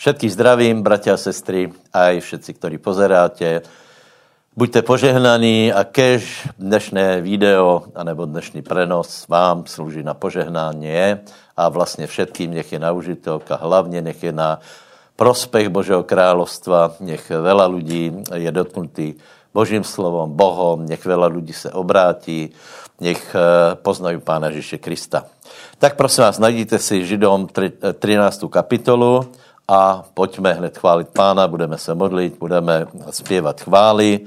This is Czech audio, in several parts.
Všetkých zdravím, bratia a sestry, aj všetci, ktorí pozeráte. Buďte požehnaní a kež dnešné video anebo dnešný prenos vám slúži na požehnanie a vlastně všetkým nech je na užitok a hlavně nech je na prospech Božího královstva, nech veľa lidí je dotknutý Božím slovom, Bohom, nech veľa lidí se obrátí, nech eh, poznají Pána Ježíše Krista. Tak prosím vás, najděte si Židom 13. kapitolu a pojďme hned chválit Pána, budeme se modlit, budeme zpěvat chvály.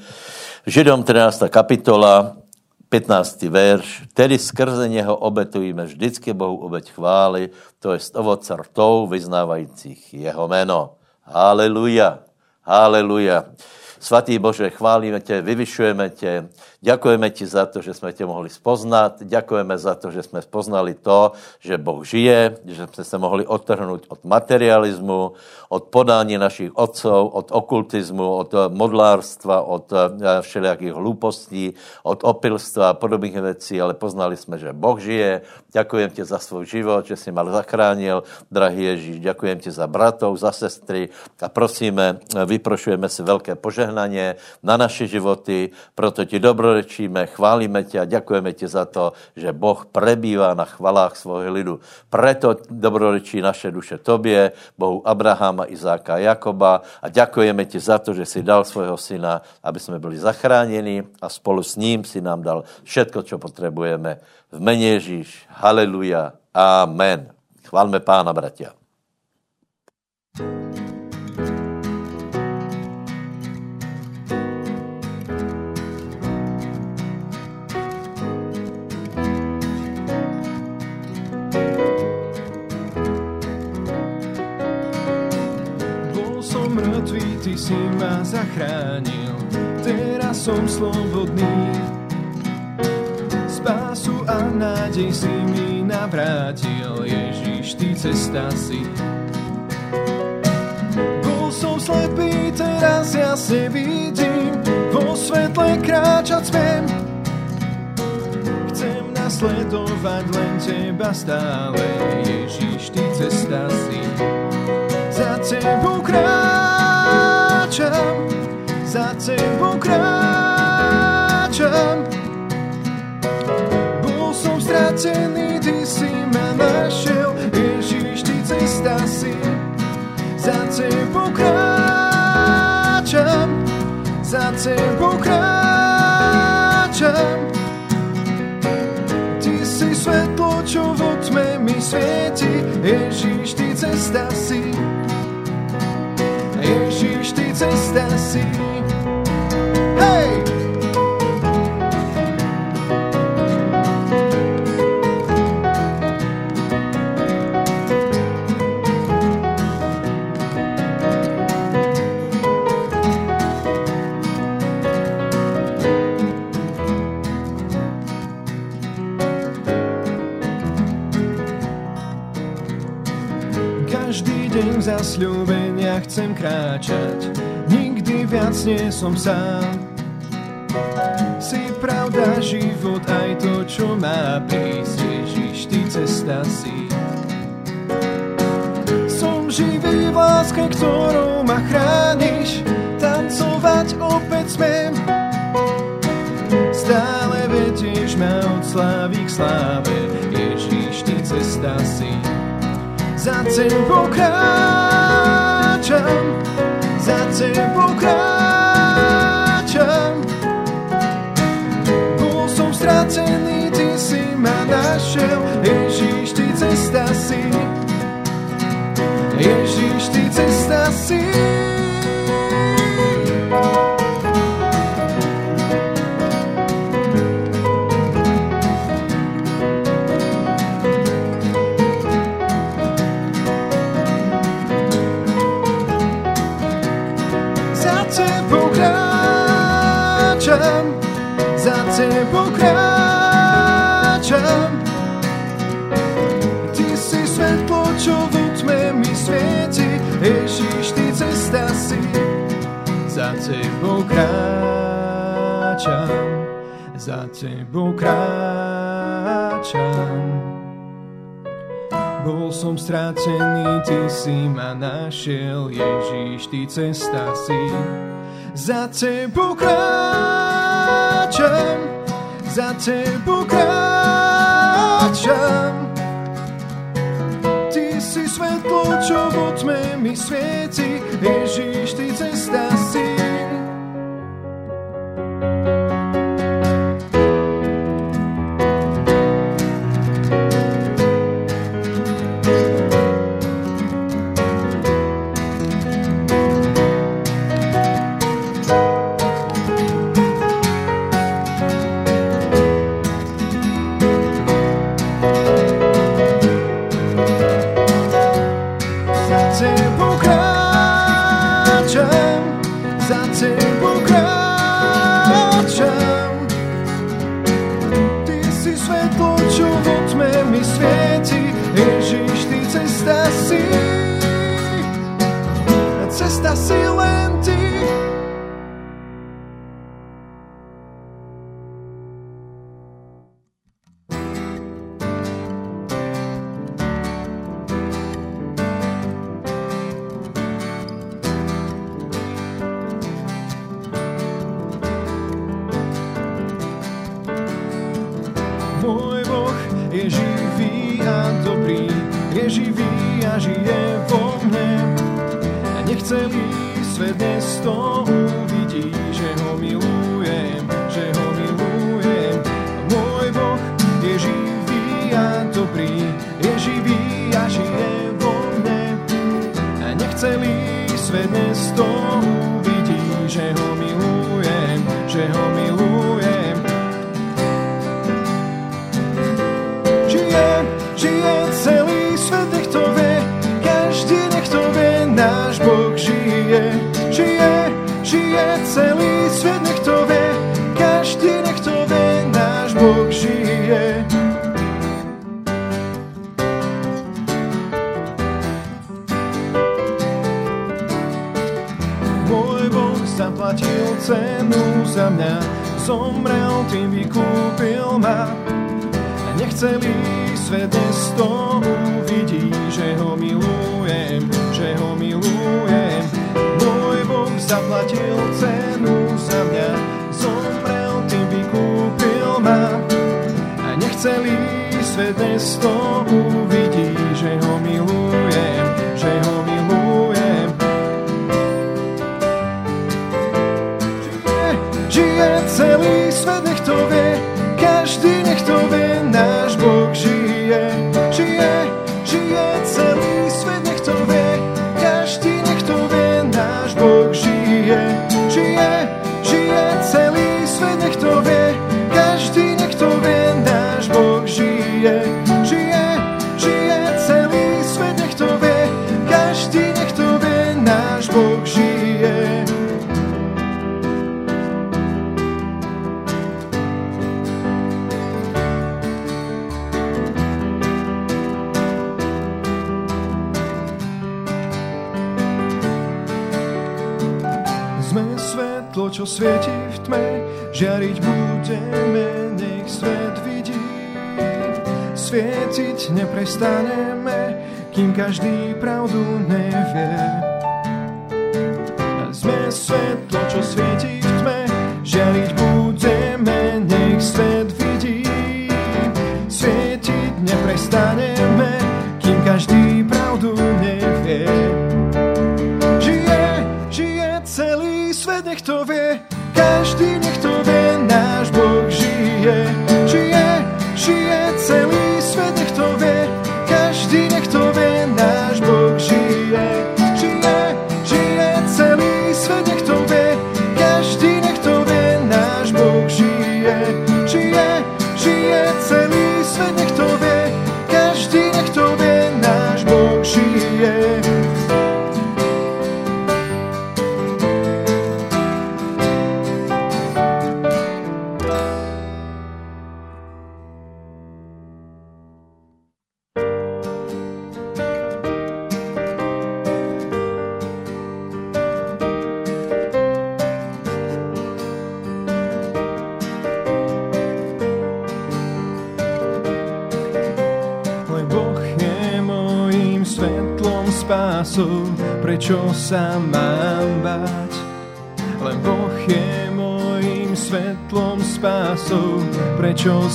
Židom 13. kapitola, 15. verš. Tedy skrze něho obetujeme vždycky Bohu obeť chvály, to je ovoce rtou vyznávajících jeho jméno. Haleluja, haleluja. Svatý Bože, chválíme tě, vyvyšujeme tě, Ďakujeme ti za to, že jsme tě mohli spoznat, ďakujeme za to, že jsme spoznali to, že Boh žije, že jsme se mohli odtrhnout od materialismu, od podání našich otcov, od okultismu, od modlárstva, od eh, všelijakých hlúpostí, od opilstva a podobných věcí, ale poznali jsme, že Boh žije. Ďakujem ti za svůj život, že jsi mal zachránil, drahý Ježíš. Ďakujem ti za bratov, za sestry a prosíme, vyprošujeme si velké požehnaně na naše životy, proto ti dobro dobrorečíme, chválíme tě a děkujeme ti za to, že Boh prebývá na chvalách svého lidu. Preto dobrorečí naše duše tobě, Bohu Abrahama, Izáka a Jakoba a děkujeme ti za to, že si dal svého syna, aby jsme byli zachráněni a spolu s ním si nám dal všetko, co potřebujeme. V mene Ježíš. Haleluja. Amen. Chválme pána, bratia. thank you zachránil, teraz som slobodný. Spásu a nádej si mi navrátil, Ježiš, Ty cesta si. Bol som slepý, teraz jasne vidím, vo svetle kráčať smiem. Chcem nasledovať len Teba stále, Ježiš, Ty cesta si. Za Tebou kráčam, za tebou kráčam. Bol som stratený, ty si ma našiel, Ježiš, ty cesta si. Za tebou kráčam, za tebou kráčam. Ty si svetlo, čo vo tme mi svieti, Ježiš, ty cesta si. Ježiš, ty cesta si. Chcem kráčať, nikdy viac nie som sám. Si pravda, život, aj to, čo má prísť, Ježiš, ty cesta si. Som živý v láske, ktorou ma chrániš, tancovať opäť smiem. Stále vedieš ma od slávy k sláve, Ježiš, ty cesta si. Za tebou kráč kráčam, za tebou kráčam. Bol som stratený, ty si ma našiel, tebou kráčam, za tebou kráčam. Bol som strácený, ty si ma našiel, Ježiš, ty cesta si. Za tebou kráčam, za tebou kráčam. Ty si svetlo, čo vo tme mi svieti, Ježiš, ty cesta neprestaneme, kým každý pravdu nevie.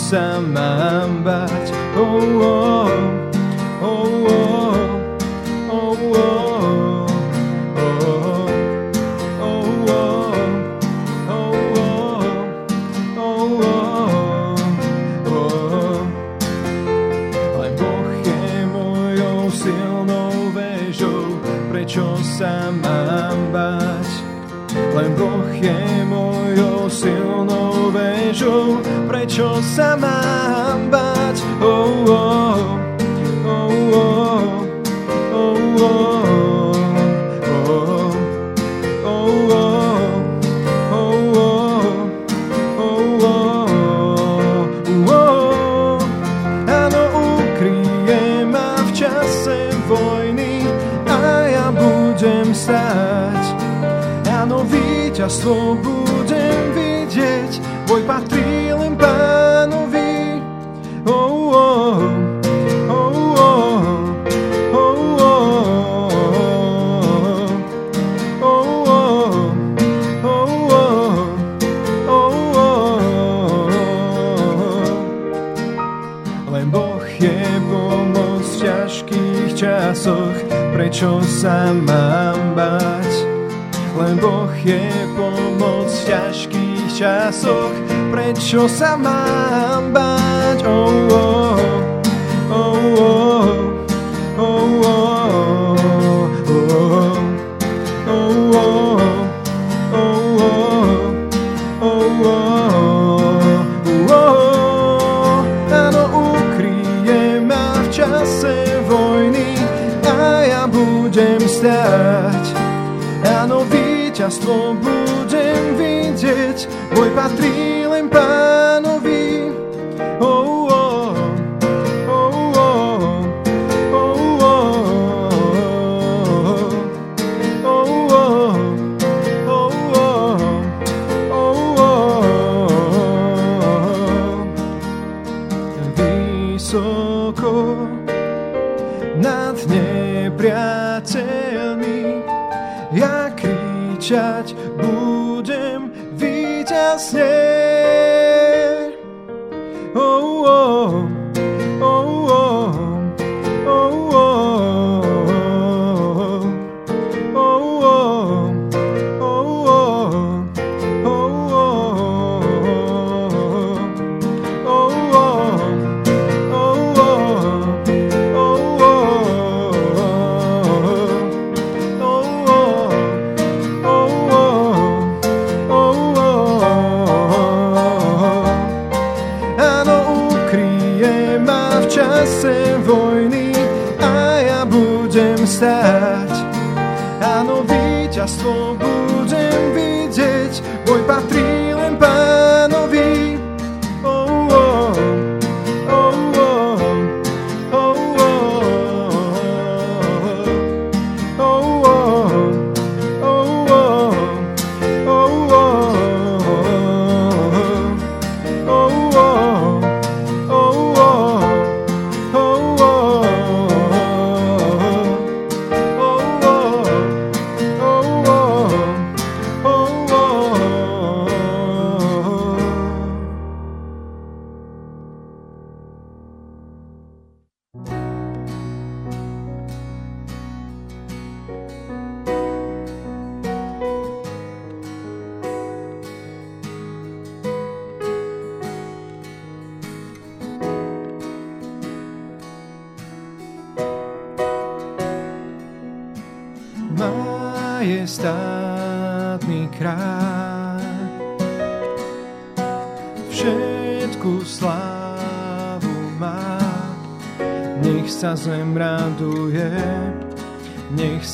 some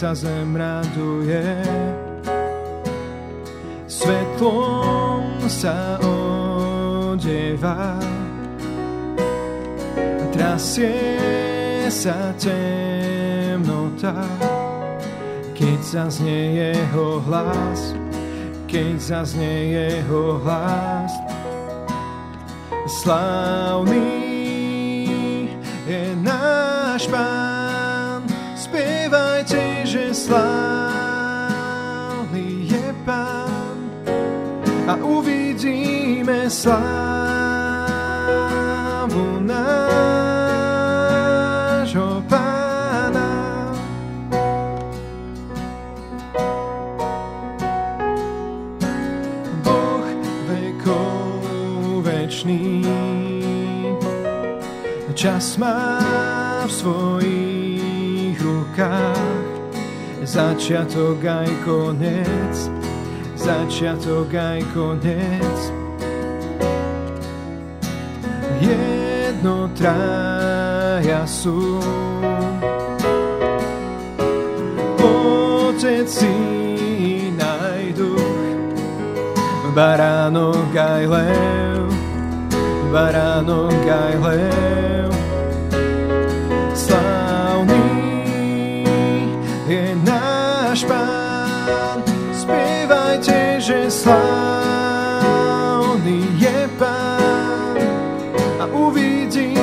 sa zem raduje. Svetlom sa odeva, trasie sa temnota, keď zaznie jeho hlas, keď zaznie jeho hlas. Slavný slávu nášho Pána. Boh vekov večný čas má v svojich rukách začiatok aj konec začiatok aj konec krájasu. Otec, Syn aj Duch, Baránok aj Lev, Baránok aj Lev. Slavný je náš Pán, spievajte, že slavný je Pán a uvidí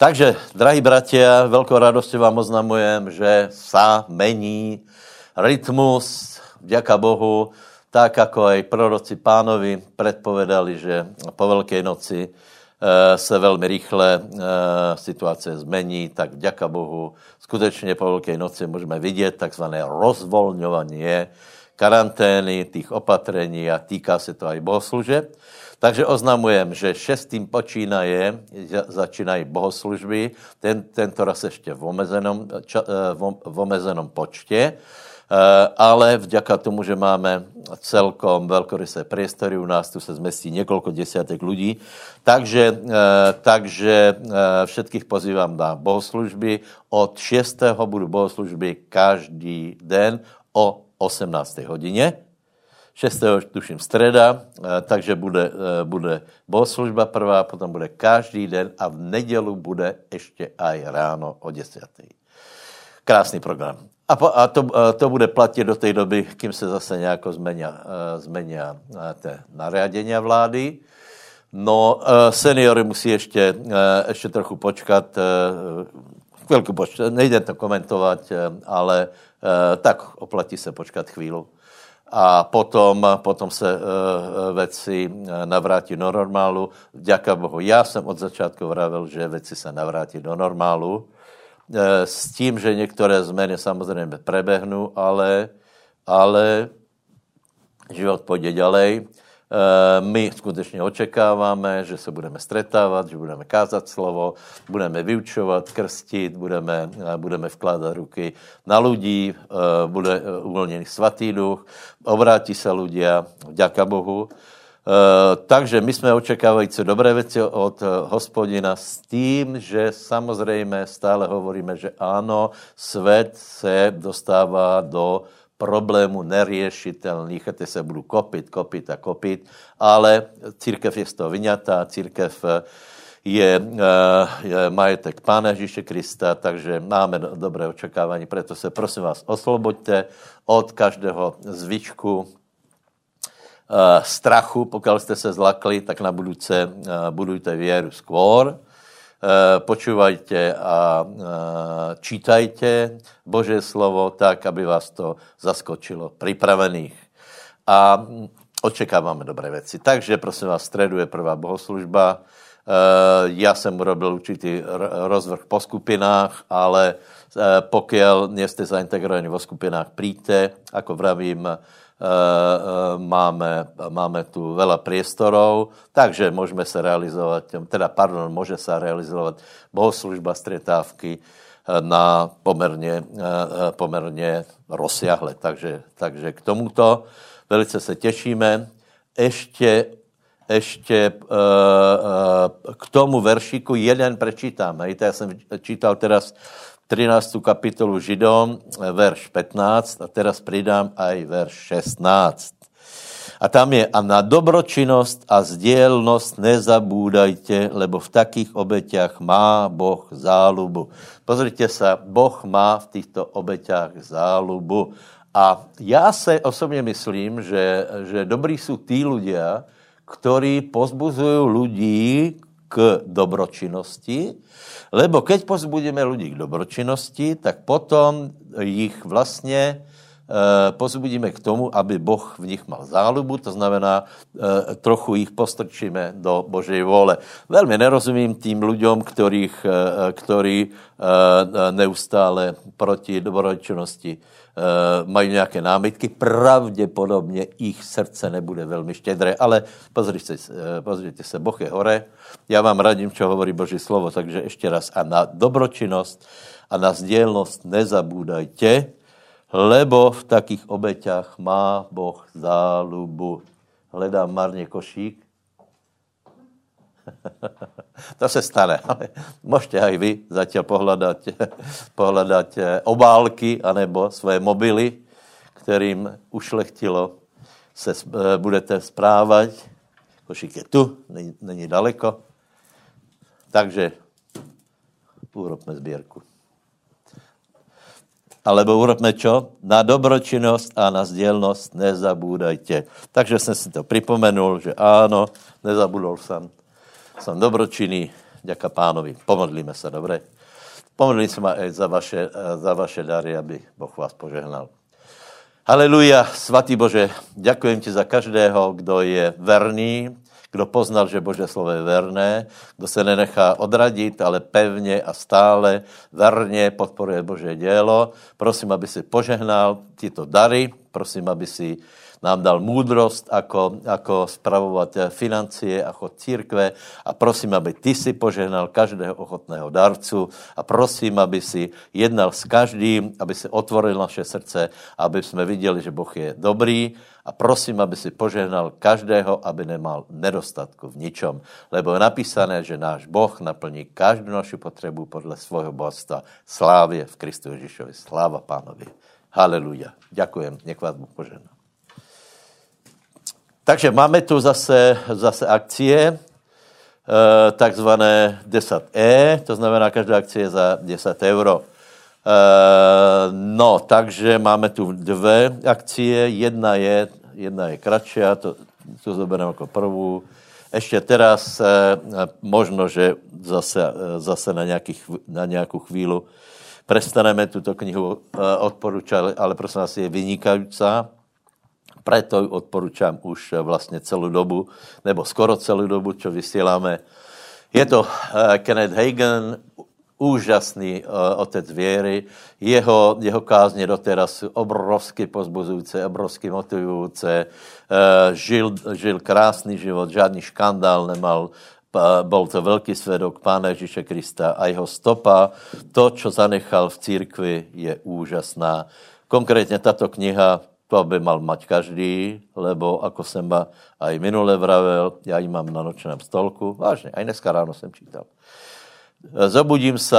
Takže, drahí bratia, velkou radostí vám oznamujem, že sa mení rytmus, vďaka Bohu, tak jako i proroci pánovi předpovedali, že po Velké noci e, se velmi rychle situace zmení, tak vďaka Bohu skutečně po Velké noci můžeme vidět takzvané rozvolňování karantény, těch opatrení a týká se to i bohoslužeb. Takže oznamujem, že šestým počínaje, začínají bohoslužby, ten, tento raz ještě v omezenom, ča, v omezenom počtě, Eh, ale vďaka tomu, že máme celkom velkorysé priestory, u nás tu se zmestí několik desiatek lidí, takže, eh, takže eh, všetkých pozývám na bohoslužby. Od 6. budou bohoslužby každý den o 18. hodině. 6. tuším streda, takže bude, bude bohoslužba prvá, potom bude každý den a v nedělu bude ještě aj ráno o 10. Krásný program. A, po, a to, to bude platit do té doby, kým se zase nějak změní, té nariadení vlády. No, seniory musí ještě, ještě trochu počkat, chvilku počkat, nejde to komentovat, ale tak oplatí se počkat chvíli. A potom, potom se věci navrátí do normálu. Děka Bohu, já jsem od začátku vravil, že věci se navrátí do normálu Eh, s tím, že některé změny samozřejmě prebehnou, ale, ale život půjde ďalej. Eh, my skutečně očekáváme, že se budeme stretávat, že budeme kázat slovo, budeme vyučovat, krstit, budeme, eh, budeme vkládat ruky na lidí, bude uvolněný svatý duch, obrátí se ľudia, vďaka Bohu. Eh, takže my jsme očekávající dobré věci od eh, hospodina s tím, že samozřejmě stále hovoríme, že ano, svět se dostává do problémů neriešitelných, a ty se budu kopit, kopit a kopit, ale církev je z toho vyňatá, církev eh, je, je majetek Pána Ježíše Krista, takže máme dobré očekávání, proto se prosím vás osloboďte od každého zvyčku, Eh, strachu, pokud jste se zlakli, tak na budúce uh, budujte věru skôr. Uh, počúvajte a čítajte Bože slovo tak, aby vás to zaskočilo pripravených. A očekáváme dobré věci. Takže prosím vás, středu je prvá bohoslužba. Já jsem urobil určitý rozvrh po skupinách, ale pokud nejste zaintegrovaní vo skupinách, príďte, ako vravím, Eh, eh, máme, máme tu veľa priestorov, takže môžeme sa realizovať, teda pardon, môže sa realizovať bohoslužba, stretávky eh, na pomerne, pomerne rozsiahle. Takže, takže k tomuto velice se těšíme. Ještě ještě k tomu veršiku jeden prečítám. Hejte, já jsem čítal teraz 13. kapitolu Židom, verš 15 a teraz pridám aj verš 16. A tam je, a na dobročinnost a sdělnost nezabúdajte, lebo v takých obeťách má Boh zálubu. Pozrite se, Boh má v těchto obeťách zálubu. A já se osobně myslím, že, že dobrý jsou tí ľudia, ktorí pozbuzují ľudí k dobročinnosti, lebo keď pozbudíme ľudí k dobročinnosti, tak potom jich vlastně e, pozbudíme k tomu, aby Boh v nich mal zálubu, to znamená, e, trochu jich postrčíme do Božej vole. Velmi nerozumím tým ľuďom, ktorých, e, ktorí neustále proti dobročinnosti mají nějaké námitky. Pravděpodobně jich srdce nebude velmi štědré, ale pozrite se, pozrite se, Boh je hore, já vám radím, čo hovorí Boží slovo, takže ještě raz. A na dobročinnost a na sdělnost nezabúdajte, lebo v takých obeťách má Boh zálubu. Hledám marně košík. to se stane, ale můžete aj vy zatím pohledat, pohledat eh, obálky anebo své mobily, kterým ušlechtilo se eh, budete správat. Košík je tu, není, není daleko. Takže urobme sbírku. Alebo urobme čo? Na dobročinnost a na sdělnost nezabúdajte. Takže jsem si to připomenul, že ano, nezabudol jsem. Jsem dobročinný, děka pánovi. Pomodlíme se, dobré? Pomodlím se za vaše, za vaše dary, aby Boh vás požehnal. Haleluja, svatý Bože, děkujem ti za každého, kdo je verný, kdo poznal, že Bože slovo je verné, kdo se nenechá odradit, ale pevně a stále verně podporuje Bože dělo. Prosím, aby si požehnal tyto dary, prosím, aby si nám dal múdrost, ako, ako spravovat financie, ako církve a prosím, aby ty si požehnal každého ochotného darcu a prosím, aby si jednal s každým, aby si otvoril naše srdce, aby jsme viděli, že Boh je dobrý a prosím, aby si požehnal každého, aby nemal nedostatku v ničom. Lebo je napísané, že náš Boh naplní každou naši potřebu podle svojho bohatstva. Slávě v Kristu Ježíšovi. Sláva pánovi. Haleluja. Ďakujem. Nech vás Bůh požehná. Takže máme tu zase, zase akcie, eh, takzvané 10E, to znamená, každá akcie za 10 euro. Eh, no, takže máme tu dvě akcie, jedna je, jedna je kratší, to, to zobereme jako prvú. Ještě teraz eh, možno, že zase, zase na, nějaký, na nějakou chvíli prestaneme tuto knihu odporučat, ale prosím vás, je vynikající preto odporučám už eh, vlastně celou dobu, nebo skoro celou dobu, čo vysíláme. Je to eh, Kenneth Hagen, úžasný uh, otec věry. Jeho, jeho kázně doteraz jsou obrovsky pozbuzující, obrovsky motivující. Uh, žil, žil krásný život, žádný škandál nemal. Bol to velký svedok Pána Ježíše Krista a jeho stopa, to, co zanechal v církvi, je úžasná. Konkrétně tato kniha to by mal mať každý, lebo ako jsem ma aj minule vravel, já ji mám na nočném stolku, vážně, aj dneska ráno jsem čítal. Zobudím se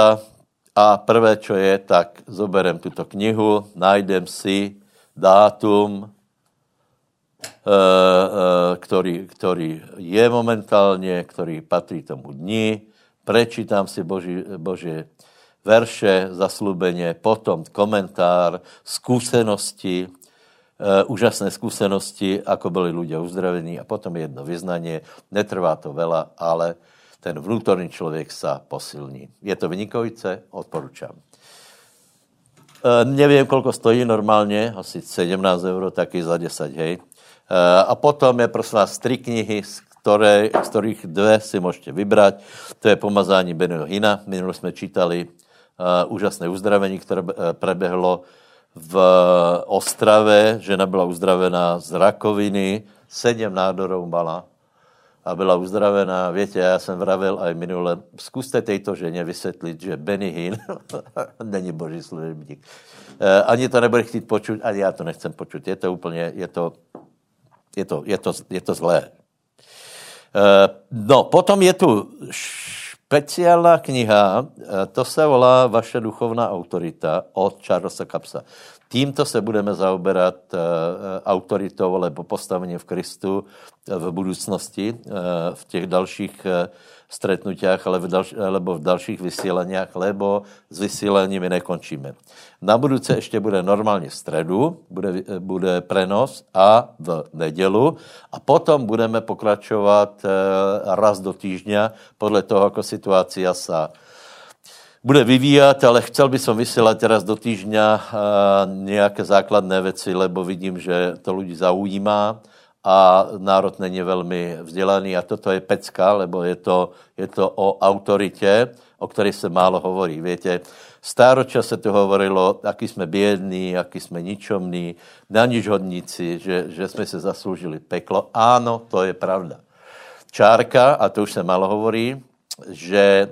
a prvé, čo je, tak zoberem tuto knihu, najdem si dátum, eh, eh, který, který je momentálně, který patří tomu dni, prečítám si Boží, Boží verše, zaslubeně, potom komentár, zkušenosti, úžasné zkušenosti, ako byli ľudia uzdravení a potom jedno vyznanie. Netrvá to veľa, ale ten vnútorný člověk sa posilní. Je to vynikajúce, odporúčam. Uh, nevím, kolko stojí normálně, asi 17 euro, taky za 10, hej. Uh, a potom je prosím vás tři knihy, z, které, z kterých dvě si můžete vybrat. To je pomazání Benio Hina. Minule jsme čítali úžasné uzdravení, které prebehlo v Ostrave, žena byla uzdravená z rakoviny, sedm nádorů mala a byla uzdravená. Víte, já jsem vravil aj minule, zkuste této ženě vysvětlit, že Benny Hinn není boží služebník. Eh, ani to nebude chtít počuť, ani já to nechcem počuť. Je to úplně, je to, je to, je to, je to zlé. Eh, no, potom je tu Speciálna kniha, eh, to se volá Vaše duchovná autorita od Charlesa Kapsa. Tímto se budeme zaoberat uh, autoritou alebo postavením v Kristu v budoucnosti, v těch dalších stretnutiach ale v dalš, alebo v dalších vysíleniach, lebo s vysíleními nekončíme. Na budouce ještě bude normálně v středu, bude, bude prenos a v nedělu a potom budeme pokračovat raz do týždňa podle toho, jako situácia sa bude vyvíjat, ale chcel by som vysílat raz do týždňa nějaké základné věci, lebo vidím, že to lidi zaujímá a národ není velmi vzdělaný a toto je pecka, lebo je to, je to o autoritě, o které se málo hovorí. Víte, stároča se to hovorilo, aký jsme bědní, jaký jsme ničomní, na nič hodníci, že, že jsme se zasloužili peklo. Áno, to je pravda. Čárka, a to už se málo hovorí, že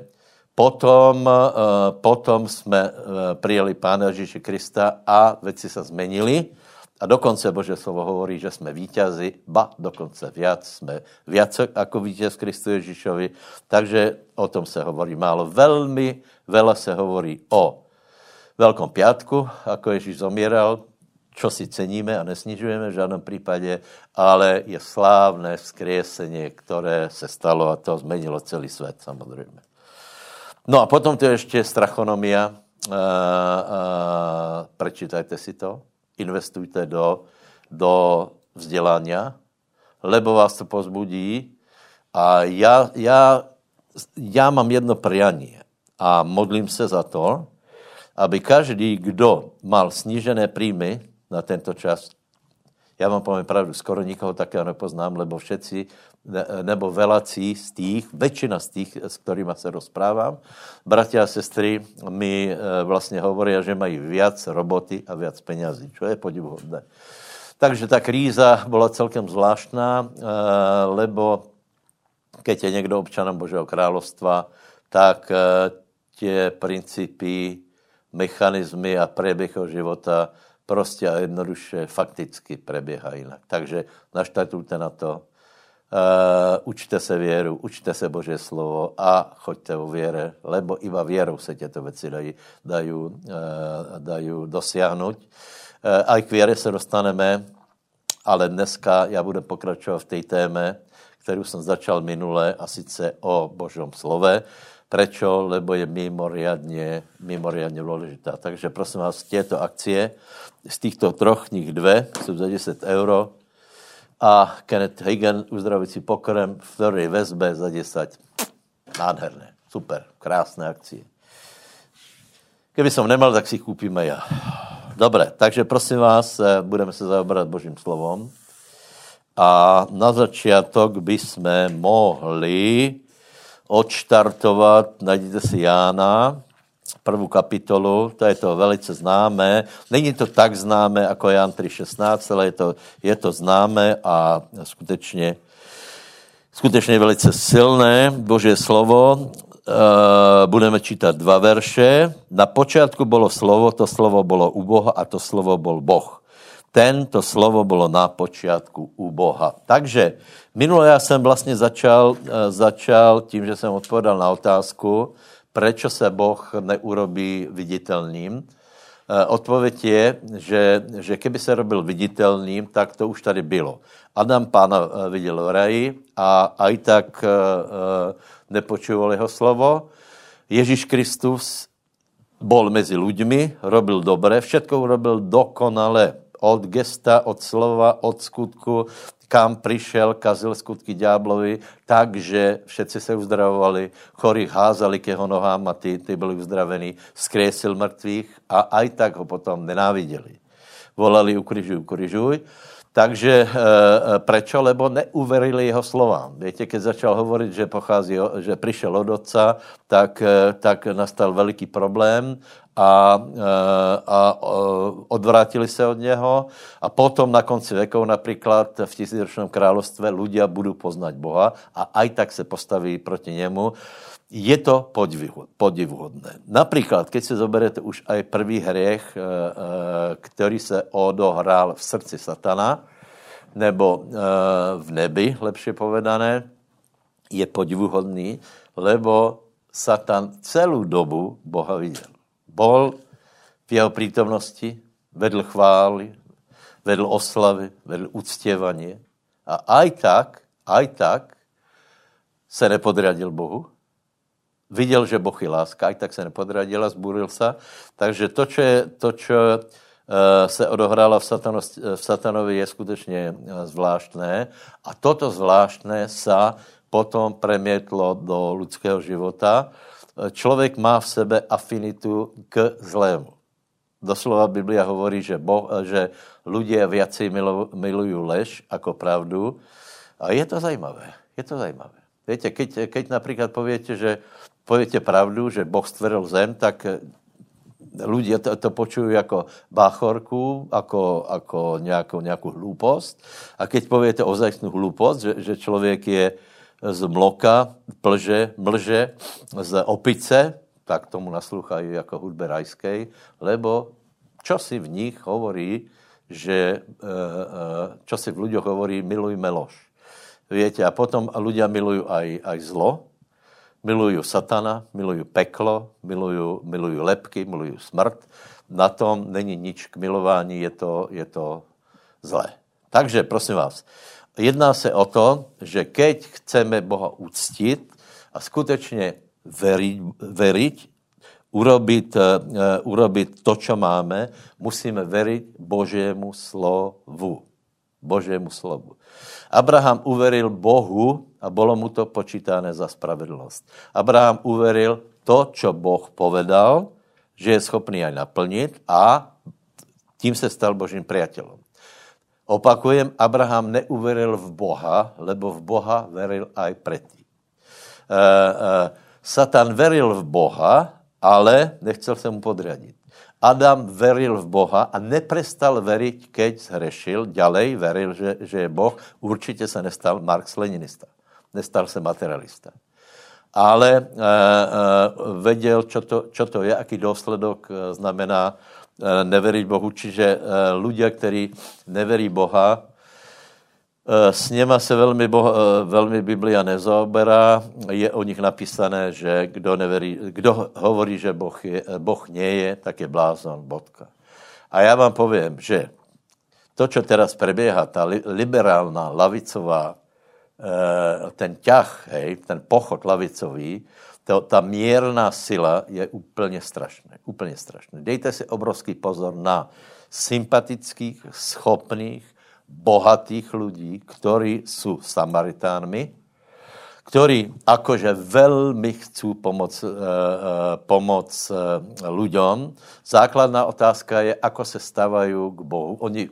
potom, uh, potom jsme uh, přijeli Pána Ježíše Krista a věci se zmenili a dokonce Bože slovo hovorí, že jsme vítězi, ba dokonce viac, jsme viac jako vítěz Kristu Ježíšovi, takže o tom se hovorí málo. Velmi vele se hovorí o Velkom pětku, jako Ježíš zomíral, čo si ceníme a nesnižujeme v žádném případě, ale je slávné vzkriesení, které se stalo a to zmenilo celý svět samozřejmě. No a potom to je ještě strachonomia. Uh, uh, prečítajte si to investujte do, do vzdělání, lebo vás to pozbudí. A já, já, já mám jedno prianie a modlím se za to, aby každý, kdo mal snížené příjmy na tento čas, já vám povím pravdu, skoro nikoho takého nepoznám, lebo všetci nebo velací z tých, väčšina z tých, s kterými se rozprávám, bratia a sestry mi vlastně hovorí, že mají viac roboty a viac penězí, čo je podivuhodné. Takže ta kríza byla celkem zvláštná, lebo keď je někdo občanem Božího královstva, tak tie princípy, mechanizmy a prieběh života prostě a jednoduše fakticky preběhá jinak. Takže naštartujte na to, uh, učte se věru, učte se Bože slovo a choďte o věre, lebo iba věrou se těto věci dají, dají, uh, dají dosiahnuť. Uh, a k věre se dostaneme, ale dneska já budu pokračovat v té téme, kterou jsem začal minule, a sice o Božom slove. Prečo? Lebo je mimoriadně, mimoriadně důležitá. Takže prosím vás, těto akcie, z těchto troch knih dve jsou za 10 euro a Kenneth Hagen, pokrem, v které vezbe za 10. Nádherné, super, krásné akcie. Kdyby som nemal, tak si koupíme já. Dobré, takže prosím vás, eh, budeme se zaobrat Božím slovom. A na začátek bychom mohli odštartovat, najděte si Jána, prvou kapitolu, to je to velice známé. Není to tak známé jako Jan 3.16, ale je to, je to známé a skutečně, skutečně velice silné Boží slovo. E, budeme čítat dva verše. Na počátku bylo slovo, to slovo bylo u Boha a to slovo byl Boh. Tento slovo bylo na počátku u Boha. Takže minule já jsem vlastně začal, eh, začal tím, že jsem odpovedal na otázku, proč se Boh neurobí viditelným. Eh, odpověď je, že, že keby se robil viditelným, tak to už tady bylo. Adam pána eh, viděl v raji a aj tak nepočuval jeho slovo. Ježíš Kristus bol mezi ľuďmi, robil dobré, všetko urobil dokonale od gesta, od slova, od skutku, kam přišel, kazil skutky ďáblovi, takže všetci se uzdravovali, chorých házali k jeho nohám a ty, ty byli uzdravení, skrésil mrtvých a aj tak ho potom nenáviděli. Volali ukryžuj, ukryžuj. Takže e, prečo? Lebo neuverili jeho slovám. Víte, keď začal hovorit, že pochází, že přišel od otca, tak, e, tak nastal veliký problém a, a odvrátili se od něho a potom na konci vekov například v tisícročnom království ľudia budou poznat Boha a aj tak se postaví proti němu. Je to podivuhodné. Například, keď si zoberete už aj prvý hriech, e, e, který se odohrál v srdci satana, nebo v nebi, lepše povedané, je podivuhodný, lebo Satan celou dobu Boha viděl bol v jeho prítomnosti, vedl chvály, vedl oslavy, vedl uctěvaně a aj tak, aj tak se nepodradil Bohu. Viděl, že Boh je láska, aj tak se nepodradil a zburil se. Takže to, čo, je, to, čo uh, se odohrálo v, satano, v satanovi, je skutečně uh, zvláštné. A toto zvláštné sa potom premietlo do lidského života člověk má v sebe afinitu k zlému. Doslova Biblia hovorí, že, bo, že lidé viacej milují lež jako pravdu. A je to zajímavé. Je to zajímavé. Víte, keď, keď například pověte, že pověte pravdu, že Boh stvoril zem, tak ľudia to, to počují jako báchorku, jako, jako nějakou, nějakou hloupost. A keď pověte ozajstnou hloupost, že, že člověk je z mloka, plže, mlže, z opice, tak tomu naslouchají jako hudbe rajské, lebo čo si v nich hovorí, že, eh, eh, čo si v ľuďoch hovorí, milujme lož. Viete, a potom ľudia milujú aj, aj zlo, milujú satana, milujú peklo, milujú, milujú lepky, milujú smrt. Na tom není nič k milování, je to, je to zlé. Takže prosím vás, jedná se o to, že keď chceme Boha uctit a skutečně veriť, veriť urobiť, uh, urobiť to, čo máme, musíme veriť Božiemu slovu. Božiemu slovu. Abraham uveril Bohu a bylo mu to počítané za spravedlnost. Abraham uveril to, čo Boh povedal, že je schopný aj naplnit a tím se stal Božím priateľom. Opakujem, Abraham neuveril v Boha, lebo v Boha veril aj predtým. E, e, Satan veril v Boha, ale nechcel se mu podriadiť. Adam veril v Boha a neprestal veriť, keď zhrešil. Ďalej veril, že, že je Boh. Určitě se nestal Marx-Leninista. Nestal se materialista. Ale e, e, vedel, čo to, čo to je, aký důsledok znamená neveriť Bohu. Čiže ľudia, ktorí neverí Boha, Eh, s něma se velmi, boha, eh, velmi Biblia nezaoberá. Je o nich napísané, že kdo, neverí, kdo hovorí, že boh, je, eh, boh nie je, tak je blázon, bodka. A já vám povím, že to, čo teraz prebieha, ta liberálna, lavicová, ten ťah, hej, ten pochod lavicový, to, ta mierná sila je úplně strašné. Úplně strašné. Dejte si obrovský pozor na sympatických, schopných, bohatých ľudí, ktorí sú Samaritánmi, ktorí akože veľmi chcú pomoc, uh, uh, pomoc uh, ľuďom. Základná otázka je, ako se stávajú k Bohu. Oni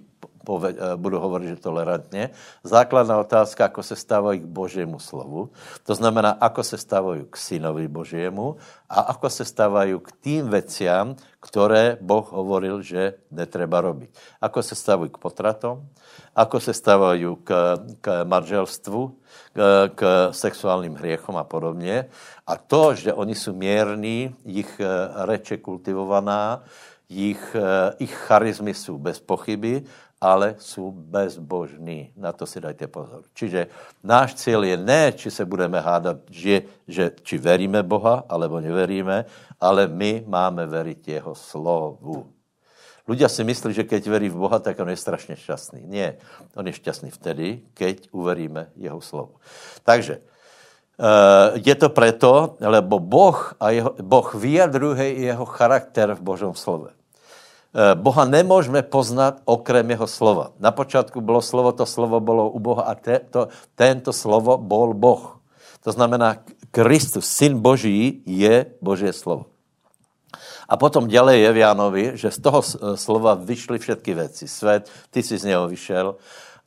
budu hovoriť, že tolerantně. Základná otázka, ako se stávají k Božiemu slovu. To znamená, ako se stávají k synovi Božiemu a ako se stávají k tým veciam, ktoré Boh hovoril, že netreba robiť. Ako se stávají k potratom, ako se stávají k, k manželstvu, k, k sexuálním hriechom a podobně. A to, že oni jsou mierní, jich eh, reče kultivovaná, jich, eh, ich charizmy jsou bez pochyby, ale jsou bezbožní. Na to si dajte pozor. Čiže náš cíl je ne, či se budeme hádat, že, že či veríme Boha, alebo neveríme, ale my máme veriť jeho slovu. Ľudia si myslí, že keď verí v Boha, tak on je strašně šťastný. Nie, on je šťastný vtedy, keď uveríme jeho slovo. Takže eh, je to preto, lebo Boh, a jeho, boh vyjadruje jeho charakter v Božom slove. Eh, Boha nemůžeme poznat okrem jeho slova. Na počátku bylo slovo, to slovo bylo u Boha a te, to, tento slovo bol Boh. To znamená, Kristus, syn Boží, je Boží slovo. A potom ďalej je v Jánovi, že z toho slova vyšly všetky věci. Svět, ty si z něho vyšel.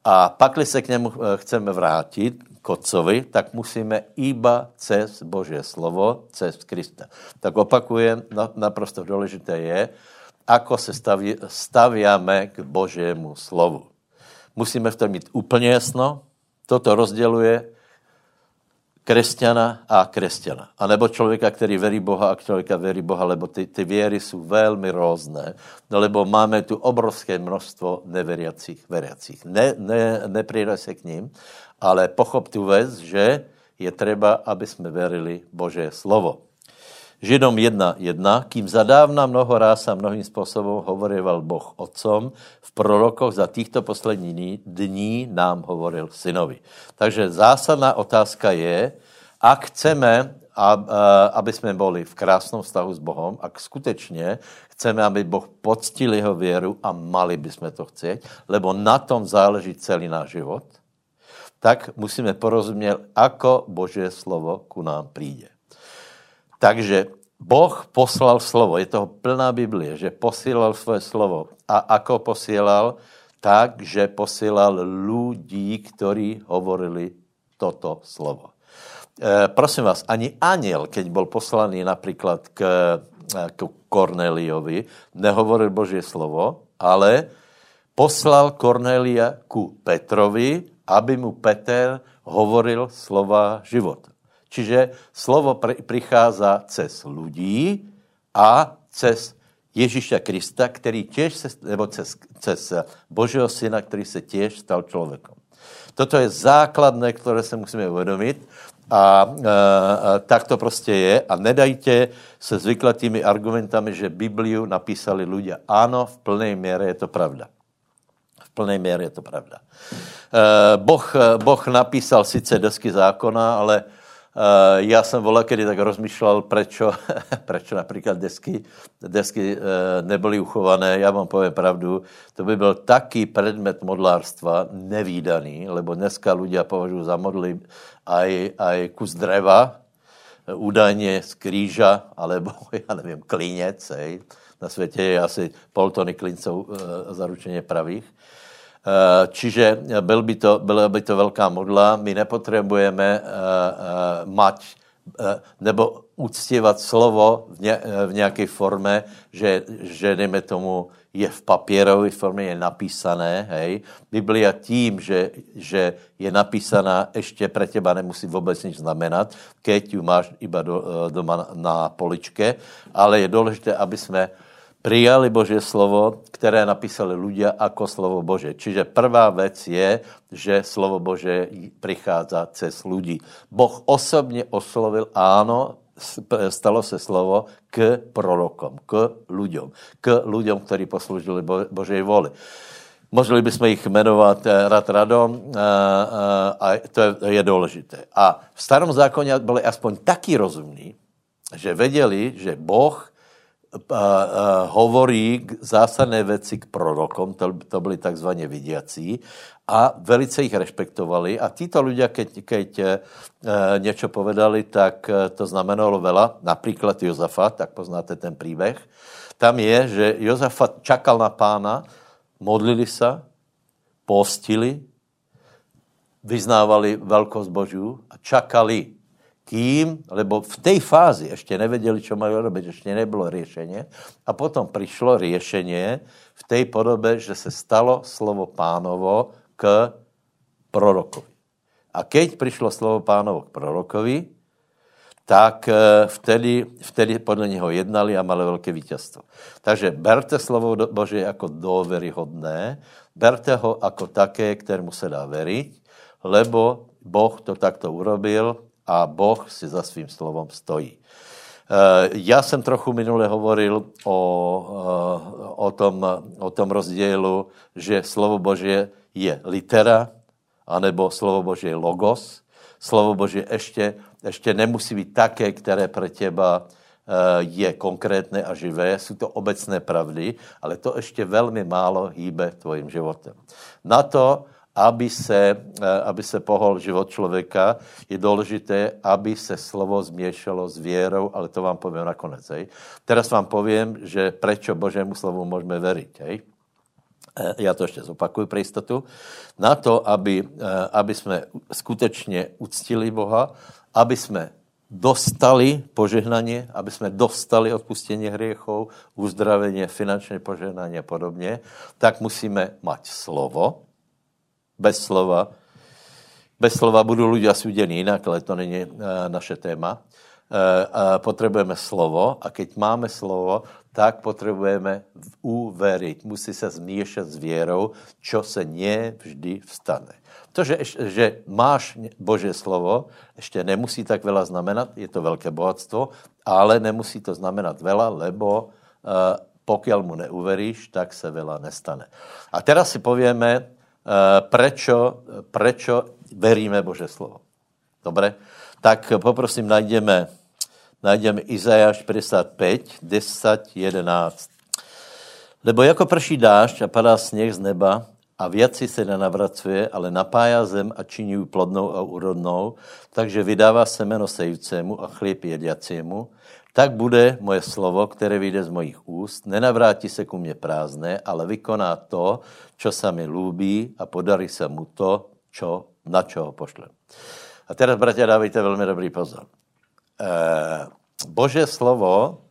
A pak, se k němu eh, chceme vrátit, k Otcovi, tak musíme iba cez Božie slovo, cez Krista. Tak opakujem, naprosto důležité je, ako se staví, staviame k Božiemu slovu. Musíme v tom mít úplně jasno. Toto rozděluje kresťana a kresťana. A nebo člověka, který verí Boha a člověka verí Boha, lebo ty, ty věry jsou velmi různé, no, lebo máme tu obrovské množstvo neveriacích, veriacích. Ne, ne, nepridaj se k ním, ale pochop tu věc, že je třeba, aby jsme verili Bože slovo. Židom 1.1, kým zadávna mnoho ráz a mnohým způsobem hovoreval Boh otcom, v prorokoch za týchto poslední dní nám hovoril synovi. Takže zásadná otázka je, ak chceme, aby jsme byli v krásnom vztahu s Bohem, ak skutečně chceme, aby Boh poctil jeho věru a mali bychom to chcet, lebo na tom záleží celý náš život, tak musíme porozumět, ako Boží slovo ku nám přijde. Takže Boh poslal slovo, je toho plná Biblie, že posílal svoje slovo. A ako posílal? Tak, že posílal ľudí, ktorí hovorili toto slovo. E, prosím vás, ani aniel, keď bol poslaný například k, k Korneliovi, nehovoril Božie slovo, ale poslal Kornelia ku Petrovi, aby mu Peter hovoril slova života. Čiže slovo prichází cez ľudí a cez Ježíša Krista, který těž se, nebo cez, cez Božího syna, který se těž stal člověkem. Toto je základné, které se musíme uvědomit a, a, a tak to prostě je a nedajte se zvyklatými argumentami, že Bibliu napísali ľudia. Ano, v plné míře je to pravda. V plné míře je to pravda. E, boh, boh napísal sice desky zákona, ale Uh, já jsem vola, kedy tak rozmýšlel, prečo, prečo například desky, desky uh, nebyly uchované. Já vám povím pravdu, to by byl taký predmet modlárstva nevýdaný, lebo dneska ľudia považují za modly aj, aj kus dreva, údajně z kríža, alebo, já nevím, klínec, hej. Na světě je asi pol tony klinců uh, zaručeně pravých. Čiže byl by to, byla by to velká modla. My nepotřebujeme mať nebo uctívat slovo v nějaké formě, že, že dejme tomu je v papírové formě, je napísané, hej. Biblia tím, že, že je napísaná, ještě pre teba nemusí vůbec nic znamenat, keď ju máš iba do, eh, doma na poličke, ale je důležité, aby jsme přijali Boží slovo, které napísali ľudia jako slovo Bože. Čiže prvá věc je, že slovo Bože přichází cez ľudí. Boh osobně oslovil, áno, stalo se slovo k prorokom, k lidem, k lidem, kteří posloužili Božej voli. Mohli bychom jich jmenovat eh, rad radom eh, eh, a to je, je důležité. A v starom zákoně byli aspoň taky rozumní, že věděli, že Boh hovorí zásadné věci k prorokom, to, to byli takzvaně vidiací, a velice jich respektovali. A títo ľudia, keď, keď e, něco povedali, tak e, to znamenalo veľa. Například Jozafat, tak poznáte ten příběh. Tam je, že Jozafat čakal na pána, modlili se, postili, vyznávali velkost Božů a čakali kým, lebo v té fázi ještě nevěděli, co mají robiť, ještě nebylo řešení. A potom přišlo řešení v té podobě, že se stalo slovo pánovo k prorokovi. A keď přišlo slovo pánovo k prorokovi, tak eh, vtedy, vtedy podle něho jednali a mali velké vítězstvo. Takže berte slovo Bože jako důvěryhodné, berte ho jako také, kterému se dá veriť, lebo Boh to takto urobil a Boh si za svým slovom stojí. Eh, já jsem trochu minule hovoril o, eh, o, tom, o tom rozdílu, že slovo Bože je litera, anebo slovo Bože je logos. Slovo Bože ještě, ještě nemusí být také, které pro těba eh, je konkrétné a živé, jsou to obecné pravdy, ale to ještě velmi málo hýbe tvojím životem. Na to, aby se, eh, aby se pohol život člověka, je důležité, aby se slovo změšalo s věrou, ale to vám povím nakonec. Hej. Teraz vám povím, že prečo Božému slovu můžeme veriť. Hej. Eh, já to ještě zopakuju pro jistotu, na to, aby, eh, aby jsme skutečně uctili Boha, aby jsme dostali požehnání, aby jsme dostali odpustění hriechov, uzdravení, finančné požehnání a podobně, tak musíme mať slovo. Bez slova. Bez slova budou lidé asi jinak, ale to není uh, naše téma. Uh, potřebujeme slovo a keď máme slovo, tak potřebujeme uveriť. Musí se zmíšet s věrou, čo se nie vždy vstane. To, že, že máš Boží slovo, ještě nemusí tak veľa znamenat, je to velké bohatstvo, ale nemusí to znamenat veľa, lebo uh, pokiaľ mu neuveríš, tak se veľa nestane. A teraz si povieme, uh, prečo, prečo veríme Bože slovo. Dobre? Tak poprosím, najdeme najdeme Izajáš 55, 10, 11. Lebo jako prší dášť a padá sněh z neba a věci se nenavracuje, ale napája zem a činí ji plodnou a úrodnou, takže vydává semeno sejúcemu a chlieb jediacímu, tak bude moje slovo, které vyjde z mojich úst, nenavrátí se ku mně prázdné, ale vykoná to, čo sa mi lúbí a podarí se mu to, čo, na čo ho pošle. A teraz, bratia, dávejte velmi dobrý pozor. Eh, Bože slovo,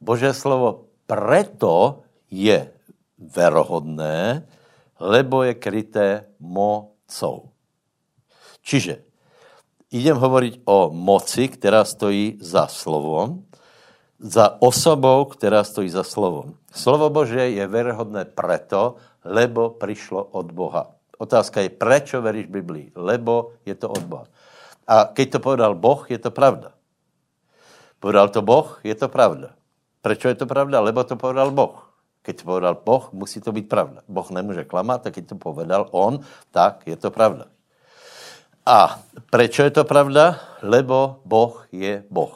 Bože slovo preto je verohodné, lebo je kryté mocou. Čiže idem hovoriť o moci, která stojí za slovom, za osobou, která stojí za slovom. Slovo Bože je verohodné preto, lebo přišlo od Boha. Otázka je, prečo veríš Biblii? Lebo je to od Boha. A keď to povedal Boh, je to pravda. Povedal to Boh, je to pravda. Proč je to pravda? Lebo to povedal Boh. Keď to povedal Boh, musí to být pravda. Boh nemůže klamat, a keď to povedal on, tak je to pravda. A proč je to pravda? Lebo Boh je Boh.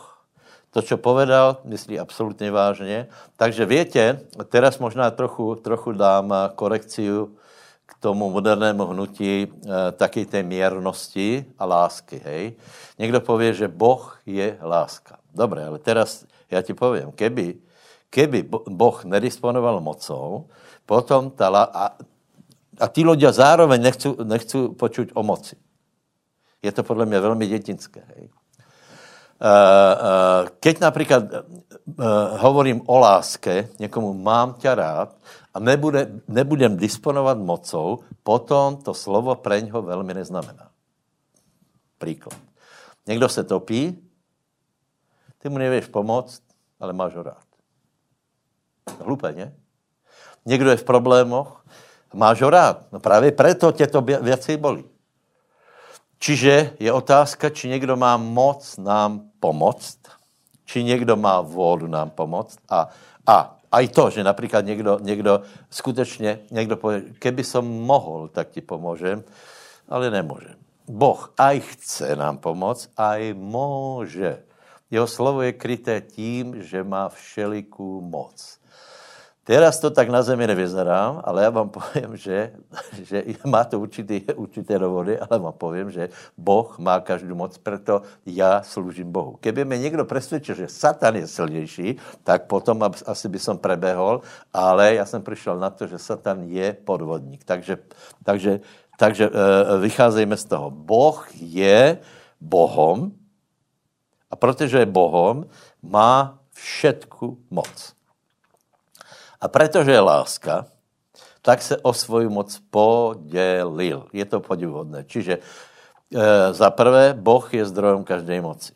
To, co povedal, myslí absolutně vážně. Takže větě, teraz možná trochu, trochu dám korekciu k tomu modernému hnutí e, taky té měrnosti a lásky. Hej? Někdo pově, že Boh je láska. Dobre, ale teraz já ti povím, keby, keby Boh nedisponoval mocou, potom ta, a a tí ľudia zároveň nechcú, nechcú počuť o moci. Je to podle mě velmi dětinské. Hej. Keď například hovorím o láske, někomu mám tě rád a nebude, nebudem disponovat mocou, potom to slovo pre něho velmi neznamená. Příklad. Někdo se topí, ty mu nevíš pomoct, ale máš ho rád. Hlupé, ne? Někdo je v problémoch, máš ho rád. No právě proto tě to věci bolí. Čiže je otázka, či někdo má moc nám pomoct, či někdo má vůdu nám pomoct. A, a aj to, že například někdo, někdo skutečně, někdo pově, keby som mohl, tak ti pomůžem, ale nemůžem. Boh aj chce nám pomoct, aj může. Jeho slovo je kryté tím, že má všelikou moc. Teraz to tak na zemi nevyzerám, ale já vám povím, že, že má to určitý, určité dovody, ale vám povím, že Boh má každou moc, proto já sloužím Bohu. Keby mi někdo přesvědčil, že Satan je silnější, tak potom asi by som prebehol, ale já jsem přišel na to, že Satan je podvodník. Takže, takže, takže e, vycházejme z toho. Boh je Bohom a protože je Bohom, má všetku moc. A protože je láska, tak se o svoju moc podělil. Je to podivuhodné. Čiže e, za prvé, Boh je zdrojem každé moci.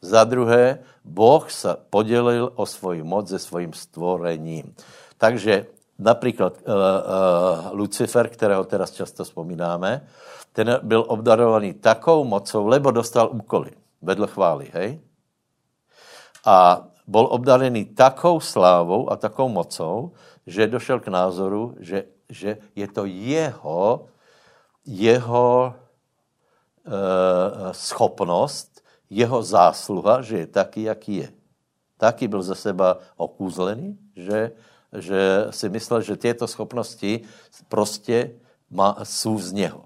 Za druhé, Boh se podělil o svoji moc se svým stvorením. Takže například e, e, Lucifer, kterého teraz často vzpomínáme, ten byl obdarovaný takou mocou, lebo dostal úkoly vedle chvály, hej? A bol obdarený takou slávou a takou mocou, že došel k názoru, že, že je to jeho, jeho e, schopnost, jeho zásluha, že je taký, jaký je. Taký byl ze seba okúzlený, že, že si myslel, že tyto schopnosti prostě má, jsou z něho.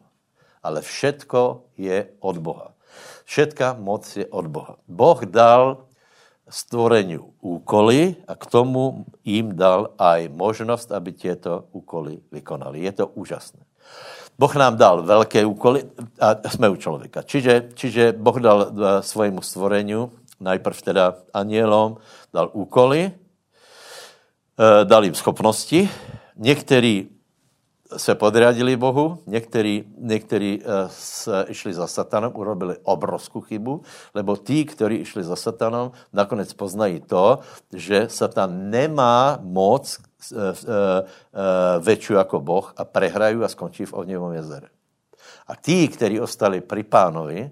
Ale všetko je od Boha. Všetka moc je od Boha. Boh dal stvoreniu úkoly a k tomu jim dal aj možnost, aby těto úkoly vykonali. Je to úžasné. Boh nám dal velké úkoly a jsme u člověka. Čiže, čiže Boh dal eh, svojmu stvoreniu, najprv teda anielom, dal úkoly, eh, dal jim schopnosti. Někteří se podriadili Bohu, někteří, někteří uh, se, išli za satanem, urobili obrovskou chybu, lebo tí, kteří išli za satanem, nakonec poznají to, že satan nemá moc uh, uh, větší jako Boh a prehrají a skončí v ohněvom jezere. A tí, kteří ostali pri pánovi,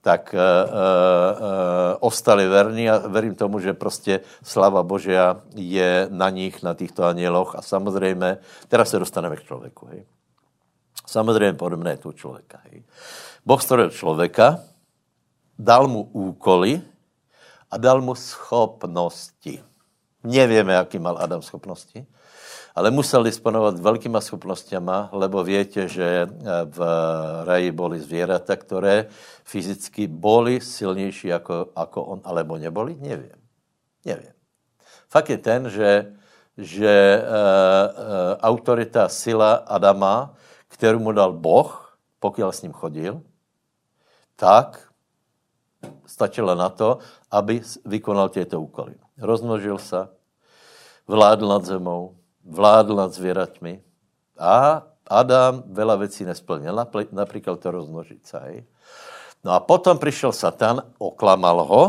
tak uh, uh, ostali verní a verím tomu, že prostě slava Božia je na nich, na těchto anieloch a samozřejmě, teraz se dostaneme k člověku. Hej. Samozřejmě podobné je tu člověka. Hej. Boh stvoril člověka, dal mu úkoly a dal mu schopnosti. Nevíme, jaký mal Adam schopnosti, ale musel disponovat velkýma schopnostěma, lebo větě, že eh, v raji boli zvěrata, které fyzicky boli silnější jako, jako on, alebo neboli? Nevím. Nevím. Fakt je ten, že, že e, e, autorita, sila Adama, kterou mu dal Boh, pokud s ním chodil, tak stačila na to, aby vykonal těto úkoly. Rozmnožil se, vládl nad zemou, vládl nad zvěraťmi a Adam veľa věcí nesplnil, například to rozmnožit se. No a potom přišel Satan, oklamal ho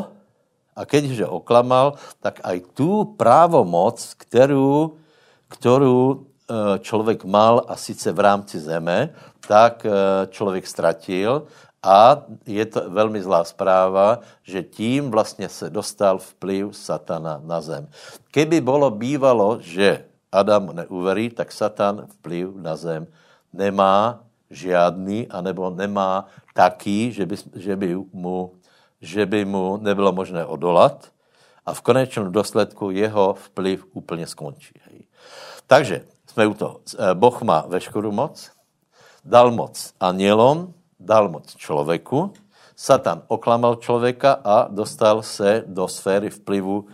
a keďže oklamal, tak aj tu právomoc, kterou, kterou e, člověk mal a sice v rámci zeme, tak e, člověk ztratil a je to velmi zlá zpráva, že tím vlastně se dostal vplyv satana na zem. Keby bylo bývalo, že Adam neuverí, tak Satan vplyv na zem nemá žádný, anebo nemá taký, že by, že by, mu, že by mu nebylo možné odolat a v konečném důsledku jeho vplyv úplně skončí. Hej. Takže jsme u toho. Eh, boh má veškerou moc, dal moc anielom, dal moc člověku, Satan oklamal člověka a dostal se do sféry vplyvu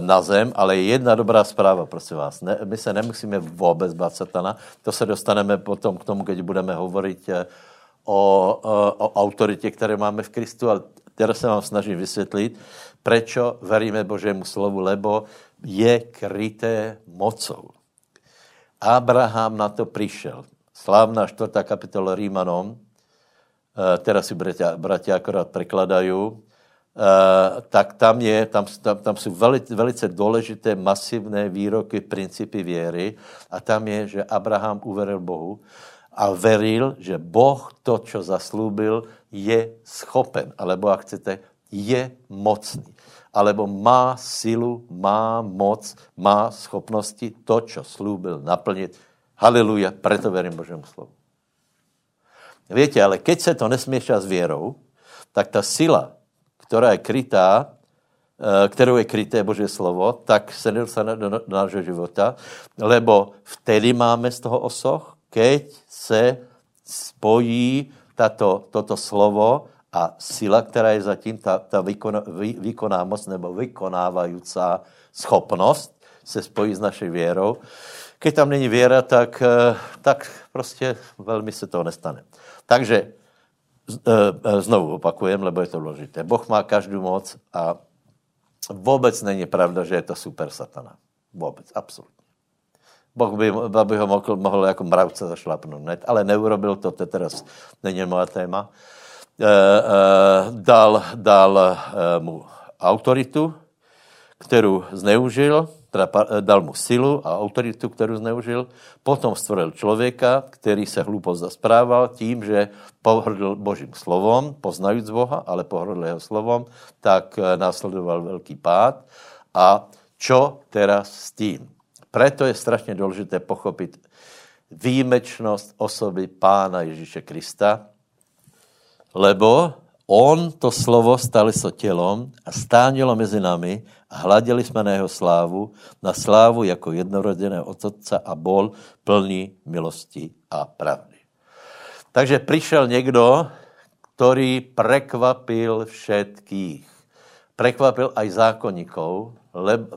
na zem, ale je jedna dobrá zpráva, prosím vás. Ne, my se nemusíme vůbec bát satana. To se dostaneme potom k tomu, když budeme hovorit o, o, o autoritě, které máme v Kristu, ale teraz se vám snažím vysvětlit, proč veríme Božému slovu, lebo je kryté mocou. Abraham na to přišel. Slávná čtvrtá kapitola Rímanom, eh, teraz si bratia, bratia akorát prekladají, tak tam, je, tam, tam, tam jsou velice, velice důležité masivné výroky, principy věry a tam je, že Abraham uveril Bohu a veril, že Boh to, co zaslúbil, je schopen, alebo ak chcete, je mocný. Alebo má silu, má moc, má schopnosti to, co slúbil, naplnit. Haleluja, preto verím Božému slovu. Víte, ale keď se to nesměšá s věrou, tak ta sila, která je krytá, eh, kterou je kryté Boží slovo, tak se nedostane do nášho života, lebo vtedy máme z toho osoch, keď se spojí tato, toto slovo a sila, která je zatím, ta, ta výkon, vy, výkonná moc nebo vykonávající schopnost, se spojí s naší věrou. Keď tam není věra, tak, eh, tak prostě velmi se to nestane. Takže znovu opakujem, lebo je to důležité. Boh má každou moc a vůbec není pravda, že je to super satana. Vůbec, absolutně. Boh by, by ho mohl, mohl jako mravce zašlapnout, ne? ale neurobil to, to teraz není moje téma. E, e, dal, dal e, mu autoritu, kterou zneužil, teda dal mu silu a autoritu, kterou zneužil, potom stvoril člověka, který se hlupo zasprával tím, že pohrdl Božím slovom, poznajíc Boha, ale pohrdl jeho slovom, tak eh, následoval velký pád. A čo teraz s tím? Preto je strašně důležité pochopit výjimečnost osoby Pána Ježíše Krista, lebo On to slovo stali so tělom a stánělo mezi nami a hladili jsme na jeho slávu, na slávu jako jednorodeného otce a bol plný milosti a pravdy. Takže přišel někdo, který prekvapil všetkých. Prekvapil aj zákonníkov,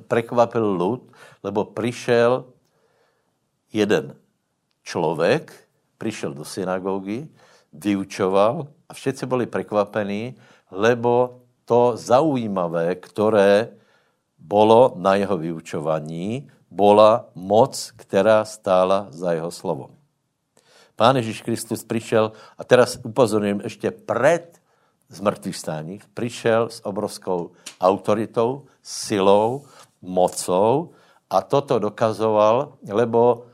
prekvapil lud, lebo přišel jeden člověk, přišel do synagogy, vyučoval a všetci byli překvapení, lebo to zaujímavé, které bolo na jeho vyučování, bola moc, která stála za jeho slovom. Pán Ježíš Kristus přišel, a teraz upozorním ještě před zmrtvých stáních, přišel s obrovskou autoritou, silou, mocou a toto dokazoval, lebo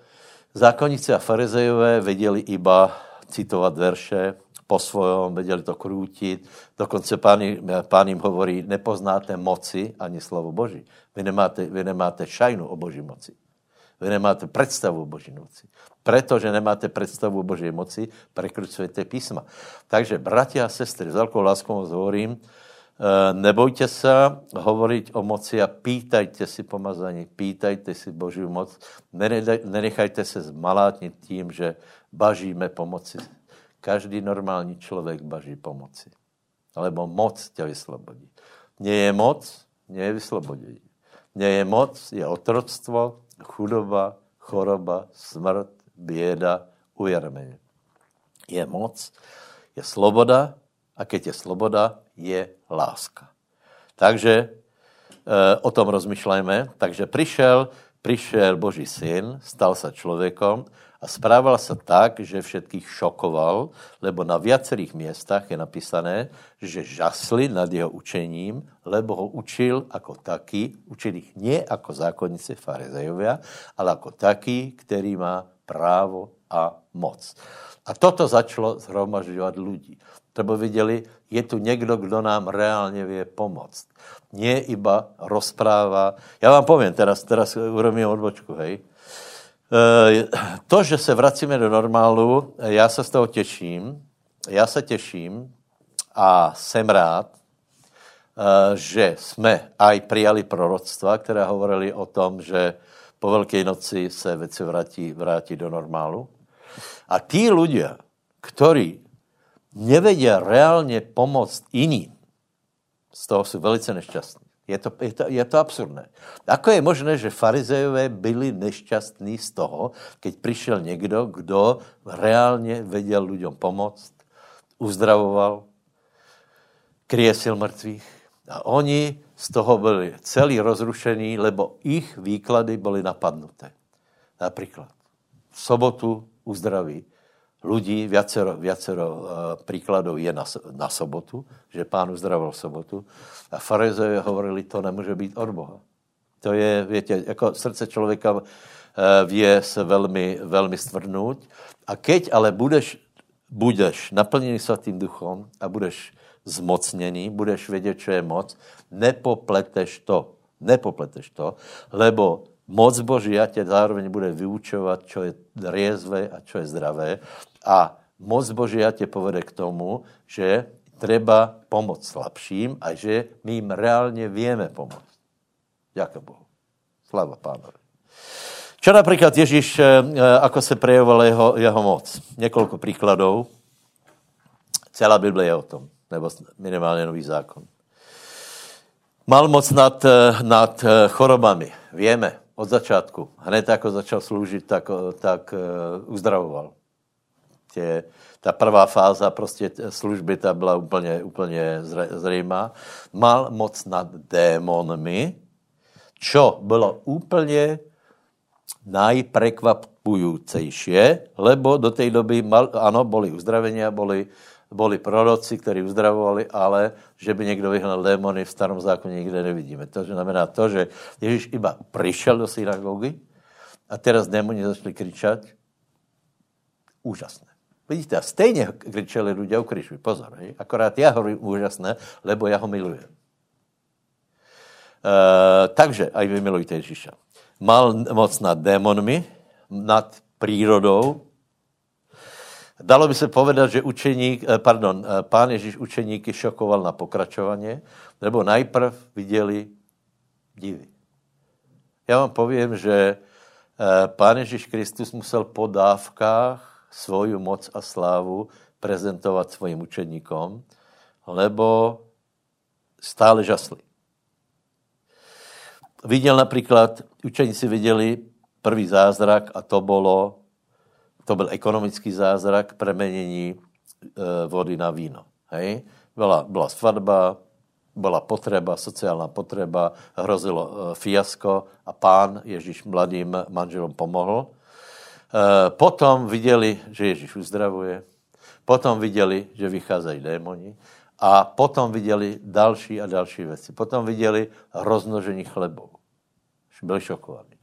zákonníci a farizejové věděli iba citovat verše, po svojom, věděli to krútit. Dokonce pán, pán jim hovorí, nepoznáte moci ani slovo Boží. Vy nemáte, vy nemáte šajnu o Boží moci. Vy nemáte představu o Boží moci. Protože nemáte představu o Boží moci, prekrucujete písma. Takže, bratia a sestry, s velkou láskou hovorím, eh, nebojte se hovoriť o moci a pýtajte si pomazání, pýtajte si Boží moc. Nenechajte se zmalátnit tím, že bažíme pomoci Každý normální člověk baží pomoci. Alebo moc tě vyslobodí. Mně je moc, mně je vyslobodění. Mně je moc, je otroctvo, chudoba, choroba, smrt, běda, ujarmení. Je moc, je sloboda a keď je sloboda, je láska. Takže e, o tom rozmýšlejme. Takže přišel, přišel Boží syn, stal se člověkom a správal se tak, že všetkých šokoval, lebo na viacerých městách je napísané, že žasli nad jeho učením, lebo ho učil jako taký, učil ich nie jako zákonnici farizejovia, ale jako taký, který má právo a moc. A toto začalo zhromažďovat lidí. Třeba viděli, je tu někdo, kdo nám reálně vie pomoct. Nie iba rozpráva. Já vám povím, teraz, teraz urobím odbočku, hej. Eh, to, že se vracíme do normálu, já se z toho těším. Já se těším a jsem rád, eh, že jsme aj přijali proroctva, které hovorili o tom, že po Velké noci se věci vrátí, vrátí do normálu. A tí ľudia, ktorí nevedia reálně pomoct jiným, z toho jsou velice nešťastní. Je to, je, to, je to absurdné. Ako je možné, že farizejové byli nešťastní z toho, keď přišel někdo, kdo reálně věděl lidem pomoct, uzdravoval, kriesil mrtvých. A oni z toho byli celý rozrušení, lebo ich výklady byly napadnuté. Například v sobotu uzdraví ľudí, viacero, viacero uh, príkladov je na, na sobotu, že pán uzdravoval sobotu. A farizejové hovorili, to nemůže být od Boha. To je, větě, jako srdce člověka uh, vie se velmi, velmi stvrdnout. A keď ale budeš, budeš naplněný svatým duchom a budeš zmocněný, budeš vědět, čo je moc, nepopleteš to. Nepopleteš to, lebo moc Božia tě zároveň bude vyučovat, čo je riezvé a čo je zdravé. A moc Božia tě povede k tomu, že treba pomoct slabším a že my jim reálně vieme pomoct. Ďakujem Bohu. Slava pánovi. Čo například Ježíš, eh, ako se prejevoval jeho, jeho moc? Několik příkladů. Celá Bible je o tom, nebo minimálně nový zákon. Mal moc nad, eh, nad eh, chorobami. Víme od začátku. Hned jako začal sloužit, tak, tak uzdravoval tě, ta prvá fáza prostě služby ta byla úplně, úplně zřejmá. Mal moc nad démonmi, čo bylo úplně najprekvapujúcejšie, lebo do té doby, mal, ano, boli uzdravenia, boli, boli proroci, kteří uzdravovali, ale že by někdo vyhnal démony v starom zákoně nikde nevidíme. To znamená to, že Ježíš iba přišel do synagogy a teraz démoni začali kričat. Úžasné. Vidíte, a stejně kričeli lidé u křižu. Pozor, hej? akorát já hovorím úžasné, lebo já ho milujem. Uh, takže, aj vy milujte Ježíša. Mal moc nad démonmi, nad přírodou. Dalo by se povedat, že učeník, eh, pardon, eh, pán Ježíš učeníky šokoval na pokračování, nebo najprv viděli divy. Já vám povím, že pán Ježíš Kristus musel po dávkách svoju moc a slávu prezentovat svým učeníkom, lebo stále žasli. Viděl například, učeníci viděli prvý zázrak a to bylo, to byl ekonomický zázrak premenění e, vody na víno. Hej? Byla, byla svatba, byla potreba, sociální potreba, hrozilo e, fiasko a pán Ježíš mladým manželům pomohl potom viděli, že Ježíš uzdravuje, potom viděli, že vycházejí démoni a potom viděli další a další věci. Potom viděli roznožení chlebou. Byli šokovaní.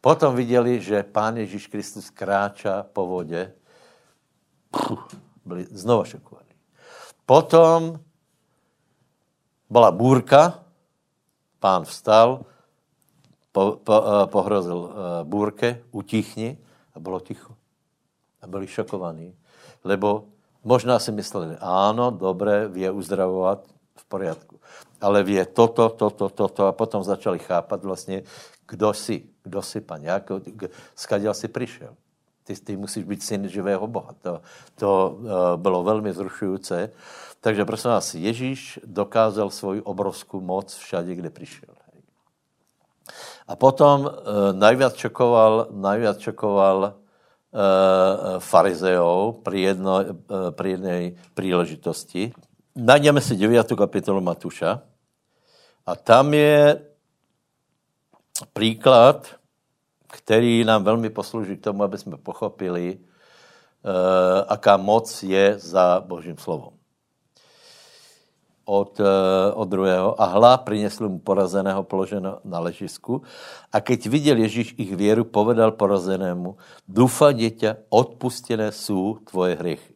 Potom viděli, že Pán Ježíš Kristus kráčá po vodě. Byli znova šokovaní. Potom byla bůrka, pán vstal, po, po, eh, pohrozil eh, bůrke, utichni a bylo ticho. A byli šokovaní. Lebo možná si mysleli, ano, dobré, vie uzdravovat, v poriadku. Ale vie toto, toto, toto a potom začali chápat vlastně, kdo jsi, kdo jsi, pan, jak, skaděl si přišel. Ty, ty musíš být syn živého Boha. To, to uh, bylo velmi zrušující. Takže prosím vás, Ježíš dokázal svoji obrovskou moc všade, kde přišel. A potom uh, najviac čokoval, najviac čokoval uh, farizeov pri, jedno, uh, pri jednej príležitosti. Najdeme si 9. kapitolu Matuša a tam je příklad, který nám velmi poslouží k tomu, aby jsme pochopili, uh, aká moc je za Božím slovom od, eh, od druhého a hla přinesl mu porazeného položeno na ležisku a keď viděl Ježíš ich věru, povedal porazenému, dufa děťa, odpustené jsou tvoje hriechy.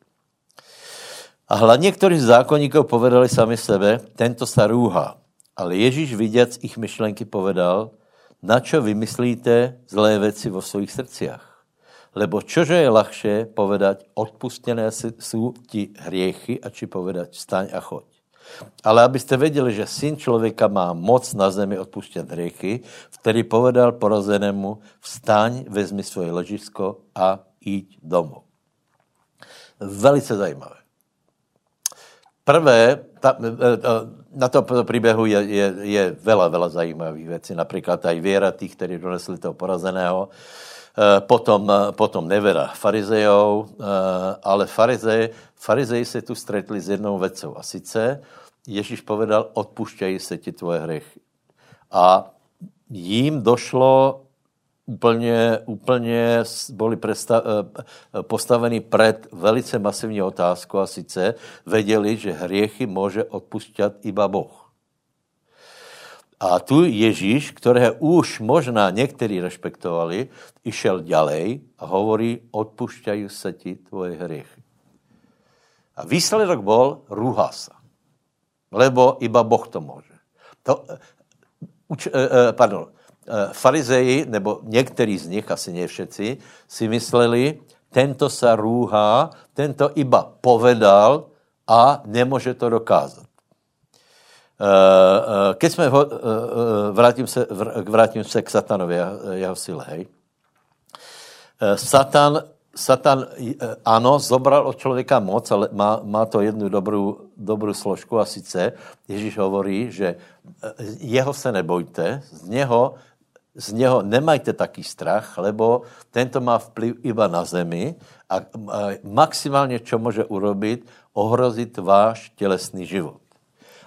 A hla z zákonníků povedali sami sebe, tento sa rúha. Ale Ježíš viděc ich myšlenky povedal, na čo vymyslíte zlé věci vo svých srdciach? Lebo čože je ľahšie povedať, odpustené jsou ti hriechy, a či povedať, staň a choď. Ale abyste věděli, že syn člověka má moc na zemi odpuštět hriechy, který povedal porazenému, vstaň, vezmi svoje ležisko a jít domů. Velice zajímavé. Prvé, ta, na to příběhu je, je, je veľa, veľa zajímavých věcí. Například aj věra tých, kteří donesli toho porazeného. Potom, potom nevera farizejov, ale farizej, farizeji se tu stretli s jednou vecou. A sice Ježíš povedal, odpušťají se ti tvoje hřechy. A jím došlo úplně, úplně byli eh, postaveni před velice masivní otázku a sice věděli, že hriechy může odpustit iba Boh. A tu Ježíš, které už možná někteří respektovali, išel ďalej a hovorí, odpušťají se ti tvoje hriechy. A výsledek byl, rúha se. Lebo iba Boh to může. To, uč, eh, pardon, Eh, farizeji, nebo některý z nich, asi ne všetci, si mysleli, tento sa rúhá, tento iba povedal a nemůže to dokázat. Eh, eh, keď jsme, vrátím se, vrátím se k satanovi jeho sile, hej. Satan, Satan, ano, zobral od člověka moc, ale má, má to jednu dobrou, dobrou složku a sice Ježíš hovorí, že jeho se nebojte, z něho z něho nemajte taký strach, lebo tento má vplyv iba na zemi a maximálně, čo může urobit, ohrozit váš tělesný život.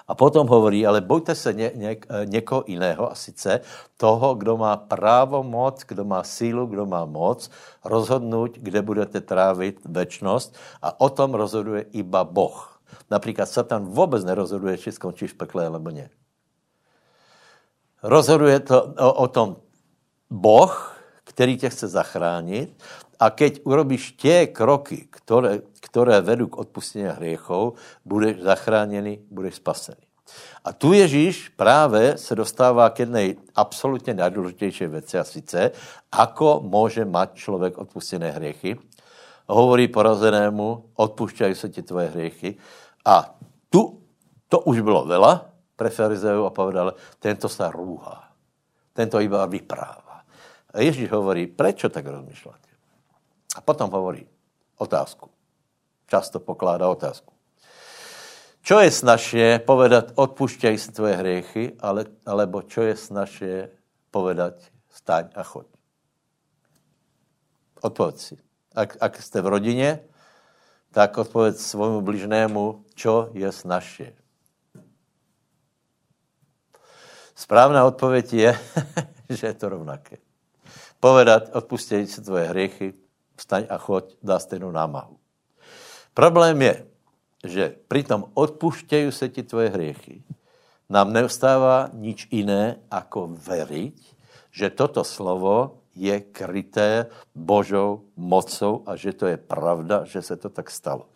A potom hovorí, ale bojte se ně, ně, někoho jiného, a sice toho, kdo má právo moc, kdo má sílu, kdo má moc, rozhodnout, kde budete trávit večnost a o tom rozhoduje iba Boh. Například Satan vůbec nerozhoduje, či skončíš v pekle, nebo ne. Rozhoduje to o, o tom Boh, který tě chce zachránit a keď urobíš tě kroky, které, které vedou k odpustění hriechov, budeš zachráněný, budeš spasený. A tu Ježíš právě se dostává k jedné absolutně nejdůležitější věci a sice, ako může mať člověk odpustené hriechy. Hovorí porazenému, odpušťají se ti tvoje hriechy. A tu to už bylo vela, pre a povedal, tento sa rúha. Tento iba vypráva. A Ježíš hovorí, prečo tak rozmýšľate? A potom hovorí otázku. Často pokládá otázku. Čo je snažšie povedať, odpúšťaj si tvoje hriechy, ale, alebo čo je snažšie povedať, staň a choď? Odpověď si. Ak, ak jste v rodině, tak odpověď svojmu bližnému, čo je snažšie. Správná odpověď je, že je to rovnaké. Povedat, odpustěj si tvoje hriechy, vstaň a choď, dá stejnou námahu. Problém je, že při tom odpuštějí se ti tvoje hriechy, nám neustává nič jiné, ako veriť, že toto slovo je kryté Božou mocou a že to je pravda, že se to tak stalo.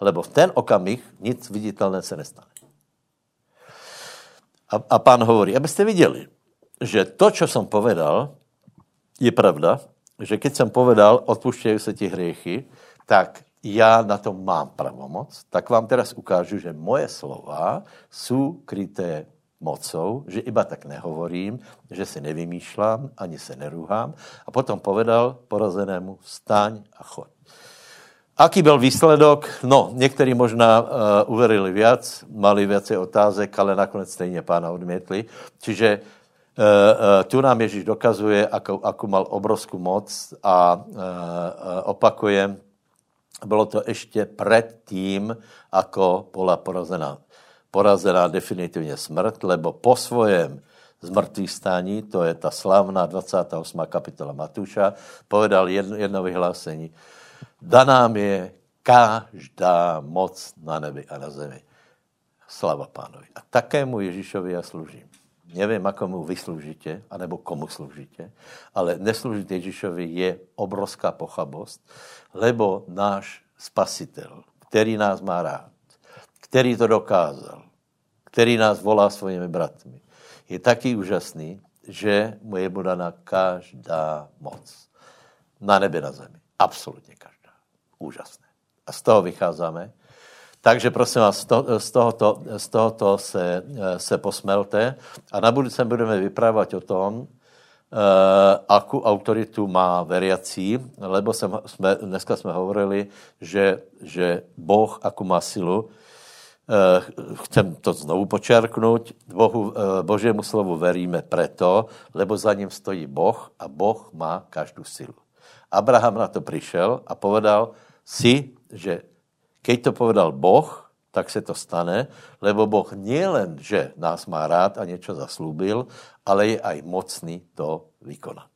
Lebo v ten okamih nic viditelné se nestane. A, a pán hovorí, abyste viděli, že to, co jsem povedal, je pravda, že keď jsem povedal, odpuštějí se ti hriechy, tak já na to mám pravomoc, tak vám teraz ukážu, že moje slova jsou kryté mocou, že iba tak nehovorím, že si nevymýšlám, ani se nerúhám. A potom povedal porazenému, vstaň a choď. Aký byl výsledok? No, někteří možná uh, uverili viac, mali viacej otázek, ale nakonec stejně pána odmětli. Čiže tu nám Ježíš dokazuje, ako, ako mal obrovskou moc a uh, opakujem, bylo to ještě před tím, ako byla porazená, porazená definitivně smrt, lebo po svojem zmrtvých stání, to je ta slavná 28. kapitola Matuša, povedal jedno, jedno vyhlásení, Daná mi je každá moc na nebi a na zemi. Slava pánovi. A takému Ježíšovi já služím. Nevím, komu vy služíte, anebo komu služíte, ale neslužit Ježíšovi je obrovská pochabost, lebo náš spasitel, který nás má rád, který to dokázal, který nás volá svými bratmi, je taky úžasný, že mu je daná každá moc. Na nebi, na zemi. Absolutně každá. Úžasné. A z toho vycházíme. Takže prosím vás, z tohoto, z tohoto se, se posmelte a na budouce budeme vyprávat o tom, Uh, akú autoritu má veriací, lebo jsem, jsme, dneska jsme hovorili, že, že Boh, akú má silu. chcem to znovu počerknout, Bohu, Božému slovu veríme preto, lebo za ním stojí Boh a Boh má každou silu. Abraham na to přišel a povedal si, že keď to povedal Boh, tak se to stane, lebo Boh nielen, že nás má rád a něco zaslúbil, ale je aj mocný to vykonat.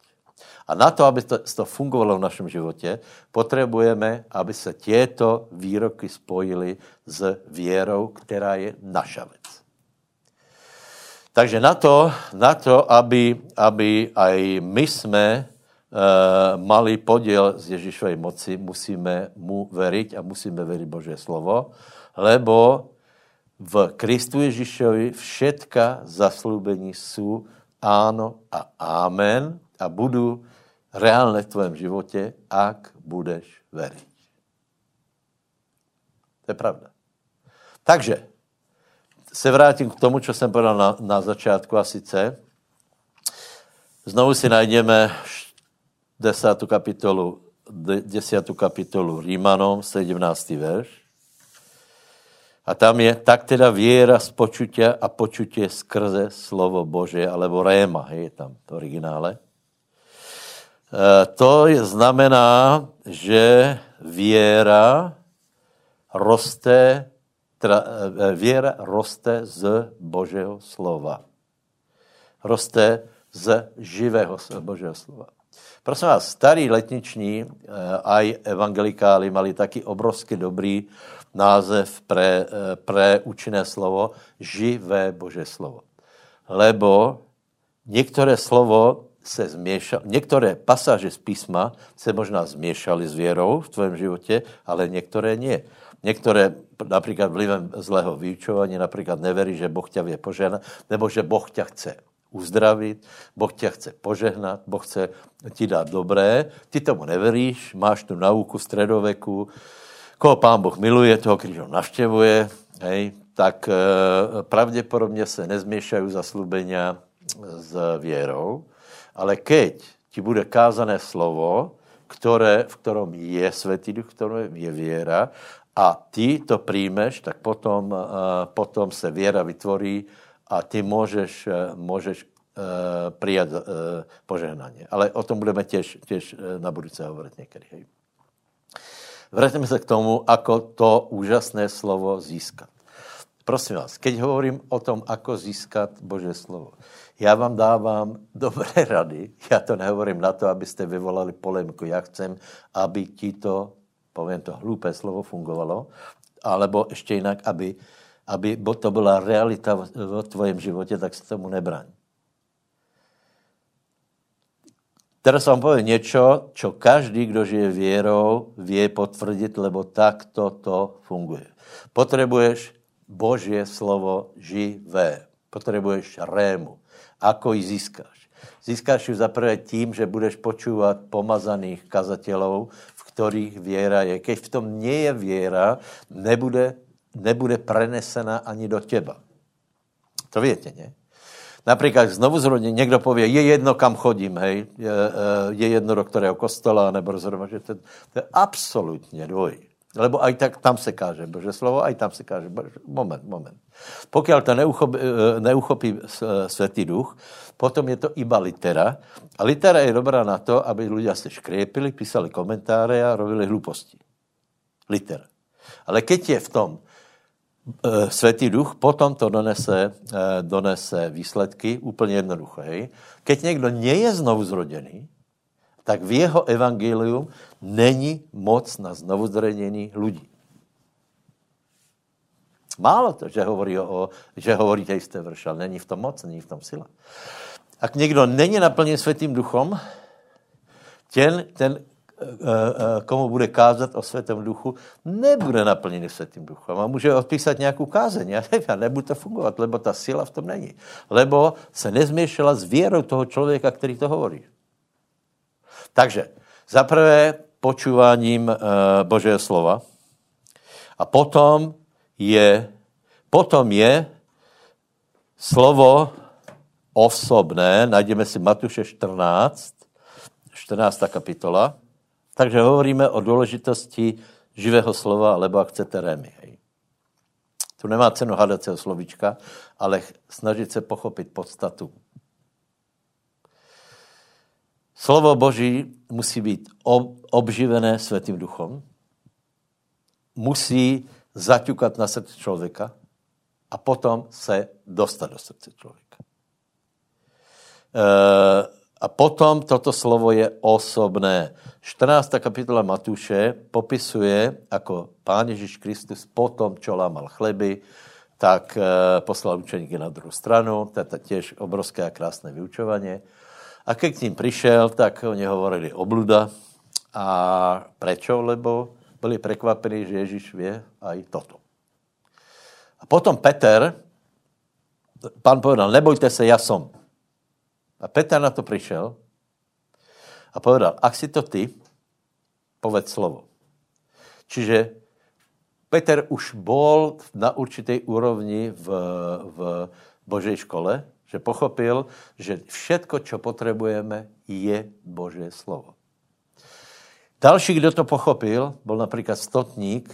A na to, aby to, to fungovalo v našem životě, potřebujeme, aby se těto výroky spojily s věrou, která je naša věc. Takže na to, na to aby, aby aj my jsme e, mali podiel z Ježíšovej moci, musíme mu veriť a musíme veriť Božie slovo, lebo v Kristu Ježíšovi všetka zaslúbení jsou áno a amen a budou reálne v tvém životě, ak budeš veriť. To je pravda. Takže se vrátím k tomu, co jsem povedal na, na začátku a sice znovu si najdeme desátou kapitolu, desiatou kapitolu Rímanom, 17. verš. A tam je, tak teda věra z počutia a počutě skrze slovo Bože, alebo réma, je tam v originále. E, to je, znamená, že věra roste, teda, e, věra roste z Božího slova. Roste z živého Božího slova. Prosím vás, starý letniční, e, aj evangelikáli mali taky obrovsky dobrý název pre, eh, pre učené slovo živé Bože slovo. Lebo některé slovo se zmiešalo, některé pasáže z písma se možná zmiešali s věrou v tvém životě, ale některé nie. Některé například vlivem zlého vyučování, například neverí, že Boh tě vie požehnat, nebo že Boh tě chce uzdravit, Boh tě chce požehnat, Boh chce ti dát dobré, ty tomu neveríš, máš tu nauku středoveku, koho pán Boh miluje, toho, když ho navštěvuje, hej, tak e, pravděpodobně se nezměšají zaslubenia s věrou, ale keď ti bude kázané slovo, které, v kterom je světý duch, v kterém je věra, a ty to přijmeš, tak potom, e, potom se věra vytvorí a ty můžeš, e, můžeš přijat požehnání. Ale o tom budeme těž, těž na budouce hovorit někdy. Vrátíme se k tomu, ako to úžasné slovo získat. Prosím vás, keď hovorím o tom, ako získat Bože slovo, já vám dávám dobré rady. Já to nehovorím na to, abyste vyvolali polemiku. Já chcem, aby ti to, povím to, hlupé slovo fungovalo, alebo ještě jinak, aby, aby to byla realita v tvojem životě, tak se tomu nebraň. Teraz vám povím něco, čo každý, kdo žije věrou, vie potvrdit, lebo takto to funguje. Potřebuješ Božie slovo živé. Potřebuješ rému. Ako ji získáš? Získáš ji zaprvé tím, že budeš počúvat pomazaných kazatelů, v kterých věra je. Keď v tom nie je věra, nebude, nebude prenesena ani do těba. To víte, ne? Například znovu zrodně někdo pově, je jedno, kam chodím, hej, je, eh, je jedno, do kterého kostola nebo rozhromaže, to, to je absolutně dvojí. Lebo aj tak tam se káže Bože slovo, aj tam se káže Bože. Moment, moment. Pokud to neuchopí, eh, neuchopí eh, Světý duch, potom je to iba litera. A litera je dobrá na to, aby lidé se škriepili, písali komentáře a robili hluposti. Litera. Ale keď je v tom Světý duch potom to donese, eh, donese výsledky úplně jednoduché. Keď někdo nie je znovu zrodený, tak v jeho evangelium není moc na znovuzrodění lidí. Málo to, že hovorí, o, že hovorí vrš, ale není v tom moc, není v tom sila. Ak někdo není naplněn světým duchom, ten, ten Eh, eh, komu bude kázat o světém duchu, nebude naplněný světým duchem. A může odpísat nějakou kázeň. Já nevím, nebude to fungovat, lebo ta síla v tom není. Lebo se nezměšela s věrou toho člověka, který to hovorí. Takže zaprvé počúváním uh, Božího slova a potom je, potom je slovo osobné, najdeme si Matuše 14, 14. kapitola, takže hovoríme o důležitosti živého slova, alebo ak chcete rémy. Hej. Tu nemá cenu hádat se o ale snažit se pochopit podstatu. Slovo Boží musí být obživené světým duchom, musí zaťukat na srdce člověka a potom se dostat do srdce člověka. E, a potom toto slovo je osobné. 14. kapitola Matuše popisuje, jako Pán Ježíš Kristus potom, čo lámal chleby, tak e, poslal učeníky na druhou stranu. To je těž obrovské a krásné vyučování. A keď k ním přišel, tak oni hovorili obluda. A prečo? Lebo byli překvapení, že Ježíš vie aj toto. A potom Peter, pán povedal, nebojte se, já som. A Peter na to přišel a povedal, ak si to ty, povedz slovo. Čiže Peter už bol na určitej úrovni v, v Božej škole, že pochopil, že všetko, čo potřebujeme, je Boží slovo. Další, kdo to pochopil, byl například stotník,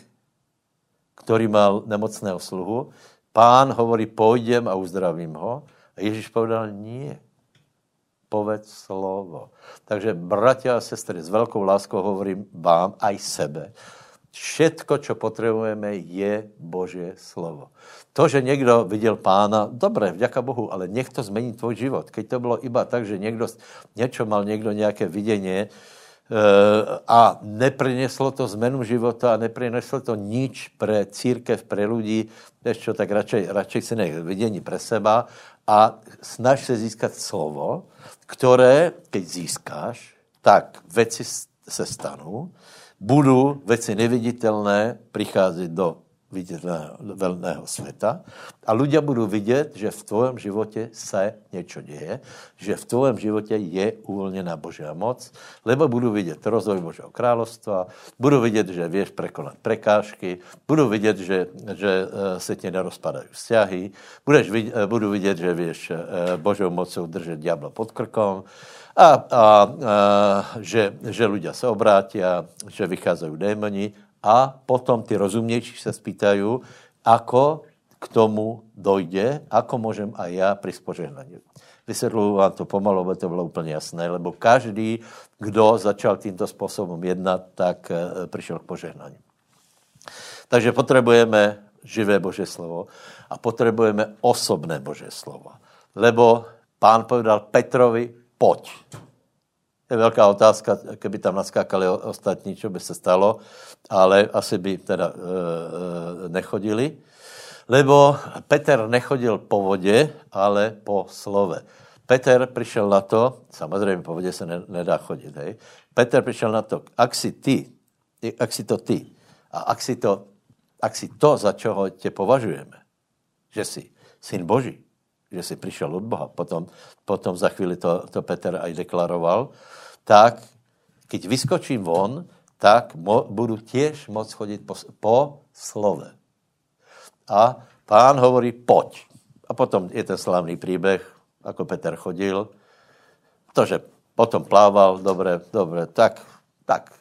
který mal nemocného sluhu. Pán hovorí, půjdem a uzdravím ho. A Ježíš povedal, nie. Povedz slovo. Takže, bratia a sestry, s velkou láskou hovorím vám, aj sebe. Všetko, čo potřebujeme, je Božie slovo. To, že někdo viděl pána, dobré, vďaka Bohu, ale nech to zmení tvůj život. Keď to bylo iba tak, že někdo, něco mal někdo nějaké vidění, Eh, a neprineslo to zmenu života a neprineslo to nič pre církev, pre ľudí, čo, tak radšej, radšej si nech vidění pre seba a snaž se získat slovo, které, keď získáš, tak věci se stanou, budou věci neviditelné přicházet do viditelného světa. A ľudia budou vidět, že v tvojom životě se něco děje, že v tvojom životě je uvolněná Božia moc, lebo budou vidět rozvoj Božího královstva, budou vidět, že věš prekonat prekážky, budou vidět, že, že eh, se ti nerozpadají vzťahy, budeš, eh, budou vidět, že věš eh, Božou mocou držet diabla pod krkom, a, a, a že, že ľudia se obrátí, že vycházejí démoni a potom ty rozumnější se spýtají, ako k tomu dojde, ako můžem a já pri spožehnaní. Vysvětluji vám to pomalu, aby to bylo úplně jasné, lebo každý, kdo začal tímto způsobem jednat, tak eh, přišel k požehnání. Takže potřebujeme živé Bože slovo a potřebujeme osobné Bože slovo. Lebo pán povedal Petrovi, pojď. Je velká otázka, kdyby tam naskákali ostatní, co by se stalo, ale asi by teda e, nechodili. Lebo Peter nechodil po vodě, ale po slove. Peter přišel na to, samozřejmě po vodě se ne, nedá chodit, hej. Peter přišel na to, ak si ty, ak si to ty, a ak si to, ak si to, za čeho tě považujeme, že jsi syn Boží, že jsi přišel od Boha, potom, potom za chvíli to, to Peter aj deklaroval, tak keď vyskočím von, tak mo, budu těž moc chodit po, po slove. A pán hovorí, pojď. A potom je ten slavný příběh, jako Petr chodil. To, že potom plával, dobré, dobré, tak, tak,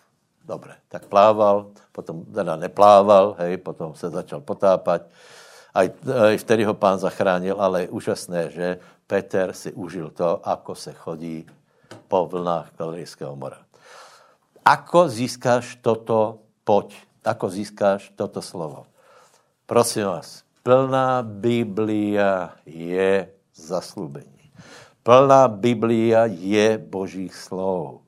dobré, tak plával, potom teda neplával, hej, potom se začal potápat. Aj, aj vtedy ho pán zachránil, ale je úžasné, že Peter si užil to, ako se chodí po vlnách Galilijského mora. Ako získáš toto poď? Ako získáš toto slovo? Prosím vás, plná Biblia je zaslúbení. Plná Biblia je Božích slov.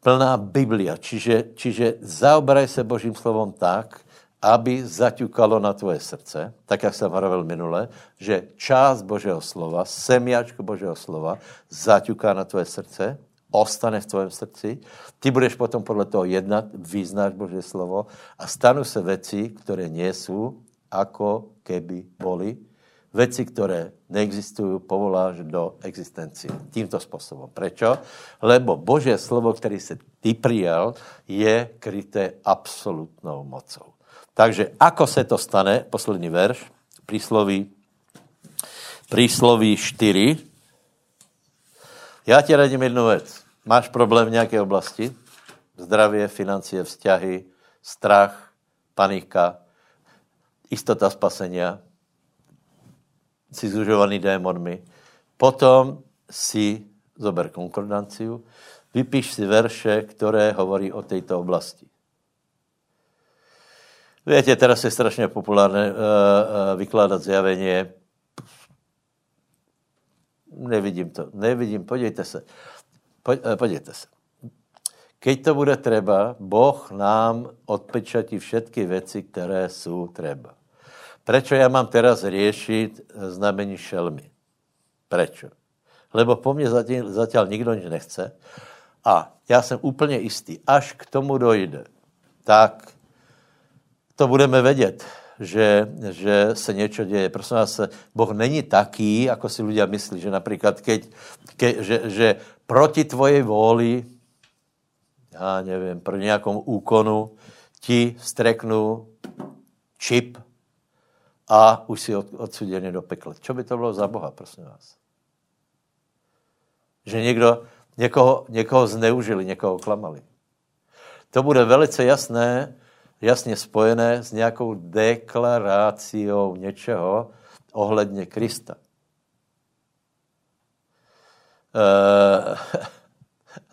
Plná Biblia, čiže, čiže zaoberaj se Božím slovom tak, aby zaťukalo na tvoje srdce, tak jak jsem hovoril minule, že část Božího slova, semiačko Božího slova, zaťuká na tvoje srdce, ostane v tvém srdci, ty budeš potom podle toho jednat, vyznáš Boží slovo a stanu se věci, které nie jsou, ako keby boli, věci, které neexistují, povoláš do existenci tímto způsobem. Prečo? Lebo Boží slovo, který se ty přijal, je kryté absolutnou mocou. Takže ako se to stane, poslední verš, prísloví, prísloví 4. Já ti radím jednu věc. Máš problém v nějaké oblasti? Zdravě, financie, vzťahy, strach, panika. istota spasenia, si zužovaný démonmi, potom si zober konkordanciu, vypíš si verše, které hovorí o této oblasti. Víte, teraz je strašně populárné uh, uh, vykládat zjavení. Nevidím to, nevidím, podívejte se. Po, uh, podívejte se. Keď to bude treba, Boh nám odpečatí všetky věci, které jsou treba. Prečo já mám teraz riešiť znamení šelmy? Prečo? Lebo po mně zatím, zatím nikdo nic nechce. A já jsem úplně jistý, až k tomu dojde, tak to budeme vědět, že, že se něco děje. Prosím vás, Boh není taký, jako si lidé myslí, že například, keď, ke, že, že proti tvojej vůli, já nevím, pro nějakom úkonu ti streknu čip a už si od, odsuděný do pekla. Co by to bylo za Boha, prosím vás? Že někdo, někoho, někoho zneužili, někoho klamali. To bude velice jasné, jasně spojené s nějakou deklaráciou něčeho ohledně Krista. E,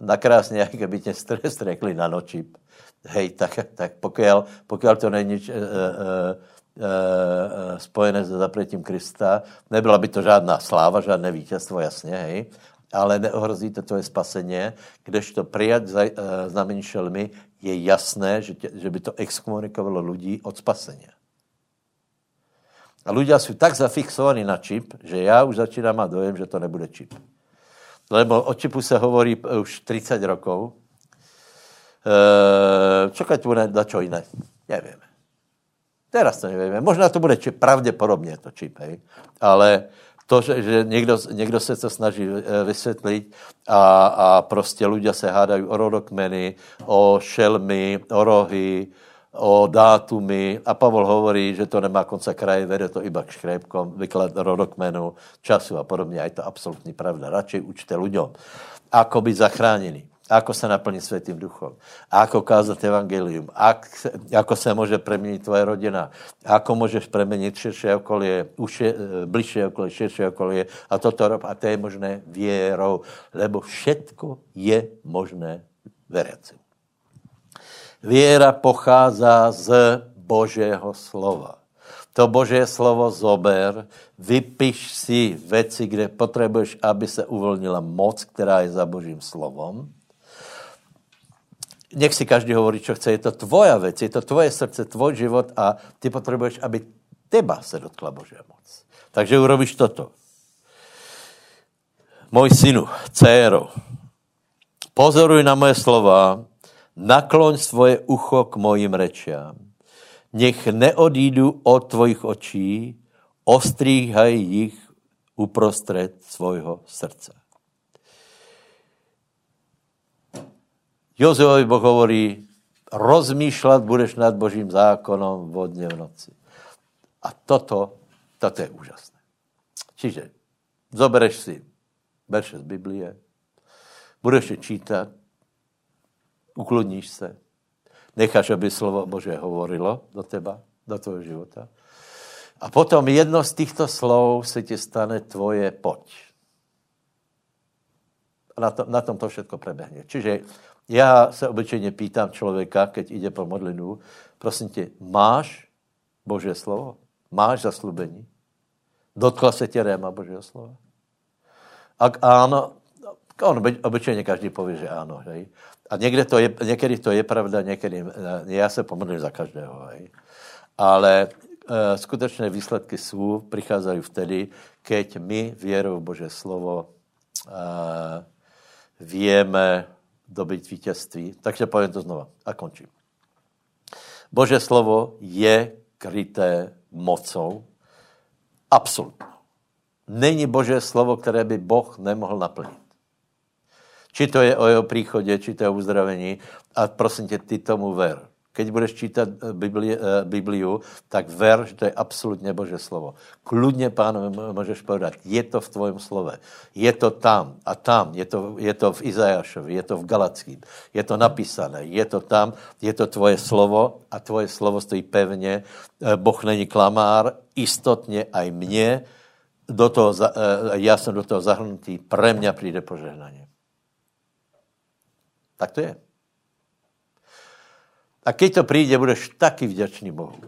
nakrásně, jak by tě strekli na noči. Hej, tak, tak pokud, pokud to není e, e, e, spojené s zapřetím Krista, nebyla by to žádná sláva, žádné vítězstvo, jasně, hej, ale neohrozí to tvoje spaseně, kdežto přijat za, e, znamení šelmy je jasné, že, tě, že by to exkomunikovalo lidí od spasení. A lidé jsou tak zafixovaní na čip, že já už začínám mít dojem, že to nebude čip. Lebo o čipu se hovorí už 30 rokov. E, čekať bude na čo jiné. Nevíme. Teraz to nevíme. Možná to bude čip, pravděpodobně to čip, hej. Ale to, že, že někdo, někdo se to snaží eh, vysvětlit a, a prostě lidé se hádají o rodokmeny, o šelmy, o rohy, o dátumy a Pavol hovorí, že to nemá konce kraje, vede to iba k škrépkom, vyklad rodokmenu, času a podobně. A je to absolutní pravda. Radšej učte lidem, ako být zachráněni ako se naplnit světým duchom, ako kázat evangelium, ak, ako se může preměnit tvoje rodina, ako můžeš preměnit širší okolie, uše, bližší okolie, širší okolie? A toto rob, a to je možné věrou, lebo všetko je možné veriacim. Věra pochází z Božího slova. To Boží slovo zober, vypiš si věci, kde potřebuješ, aby se uvolnila moc, která je za Božím slovom nech si každý hovorí, čo chce. Je to tvoja věc, je to tvoje srdce, tvoj život a ty potřebuješ, aby teba se dotkla Božia moc. Takže urobíš toto. Můj synu, dcéro, pozoruj na moje slova, nakloň svoje ucho k mojim rečiám. Nech neodídu od tvojich očí, ostříhaj jich uprostřed svojho srdce. Jozeovi Boh hovorí, rozmýšlet budeš nad Božím zákonom vodně v noci. A toto, toto je úžasné. Čiže zobereš si verše z Biblie, budeš je čítat, ukludníš se, necháš, aby slovo Bože hovorilo do teba, do tvojho života. A potom jedno z těchto slov se ti stane tvoje poď. A na, to, na tom to všechno prebehne. Čiže já se obyčejně pýtám člověka, keď jde po modlinu, prosím tě, máš Boží slovo? Máš zaslubení? Dotkla se tě réma Božího slova? Ak áno, on obyčejně každý pově, že ano. Hej? A někde to je, někdy to je pravda, někdy já se pomodlím za každého. Hej? Ale e, skutečné výsledky jsou, přicházejí vtedy, keď my v Bože slovo e, vieme dobit vítězství. Takže povím to znova a končím. Bože slovo je kryté mocou. Absolutně. Není Bože slovo, které by Boh nemohl naplnit. Či to je o jeho příchodě, či to je o uzdravení. A prosím tě, ty tomu ver. Keď budeš čítat eh, Bibli, eh, Bibliu, tak ver, že to je absolutně Bože slovo. Kludně, pánu, můžeš povedat, je to v tvojom slove. Je to tam a tam. Je to, je to v Izajašovi, je to v Galackým. Je to napísané, je to tam, je to tvoje slovo a tvoje slovo stojí pevně. Eh, boh není klamár, istotně aj mně, do toho, já jsem do toho zahrnutý, pre mňa přijde požehnání. Tak to je. A keď to přijde, budeš taky vděčný Bohu.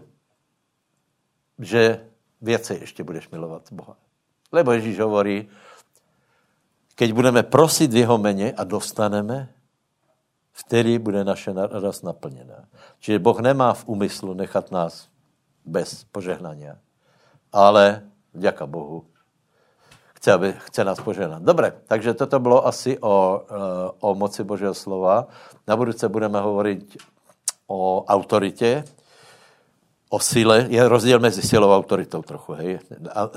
Že věcej ještě budeš milovat Boha. Lebo Ježíš hovorí, keď budeme prosit v jeho mene a dostaneme, vtedy bude naše radost naplněná. Čiže Boh nemá v úmyslu nechat nás bez požehnania. Ale, vďaka Bohu, chce, aby, chce nás požehnat. Dobré, takže toto bylo asi o, eh, o moci Božího slova. Na budouce budeme hovorit o autoritě, o síle. Je rozdíl mezi silou a autoritou trochu, hej? A, a,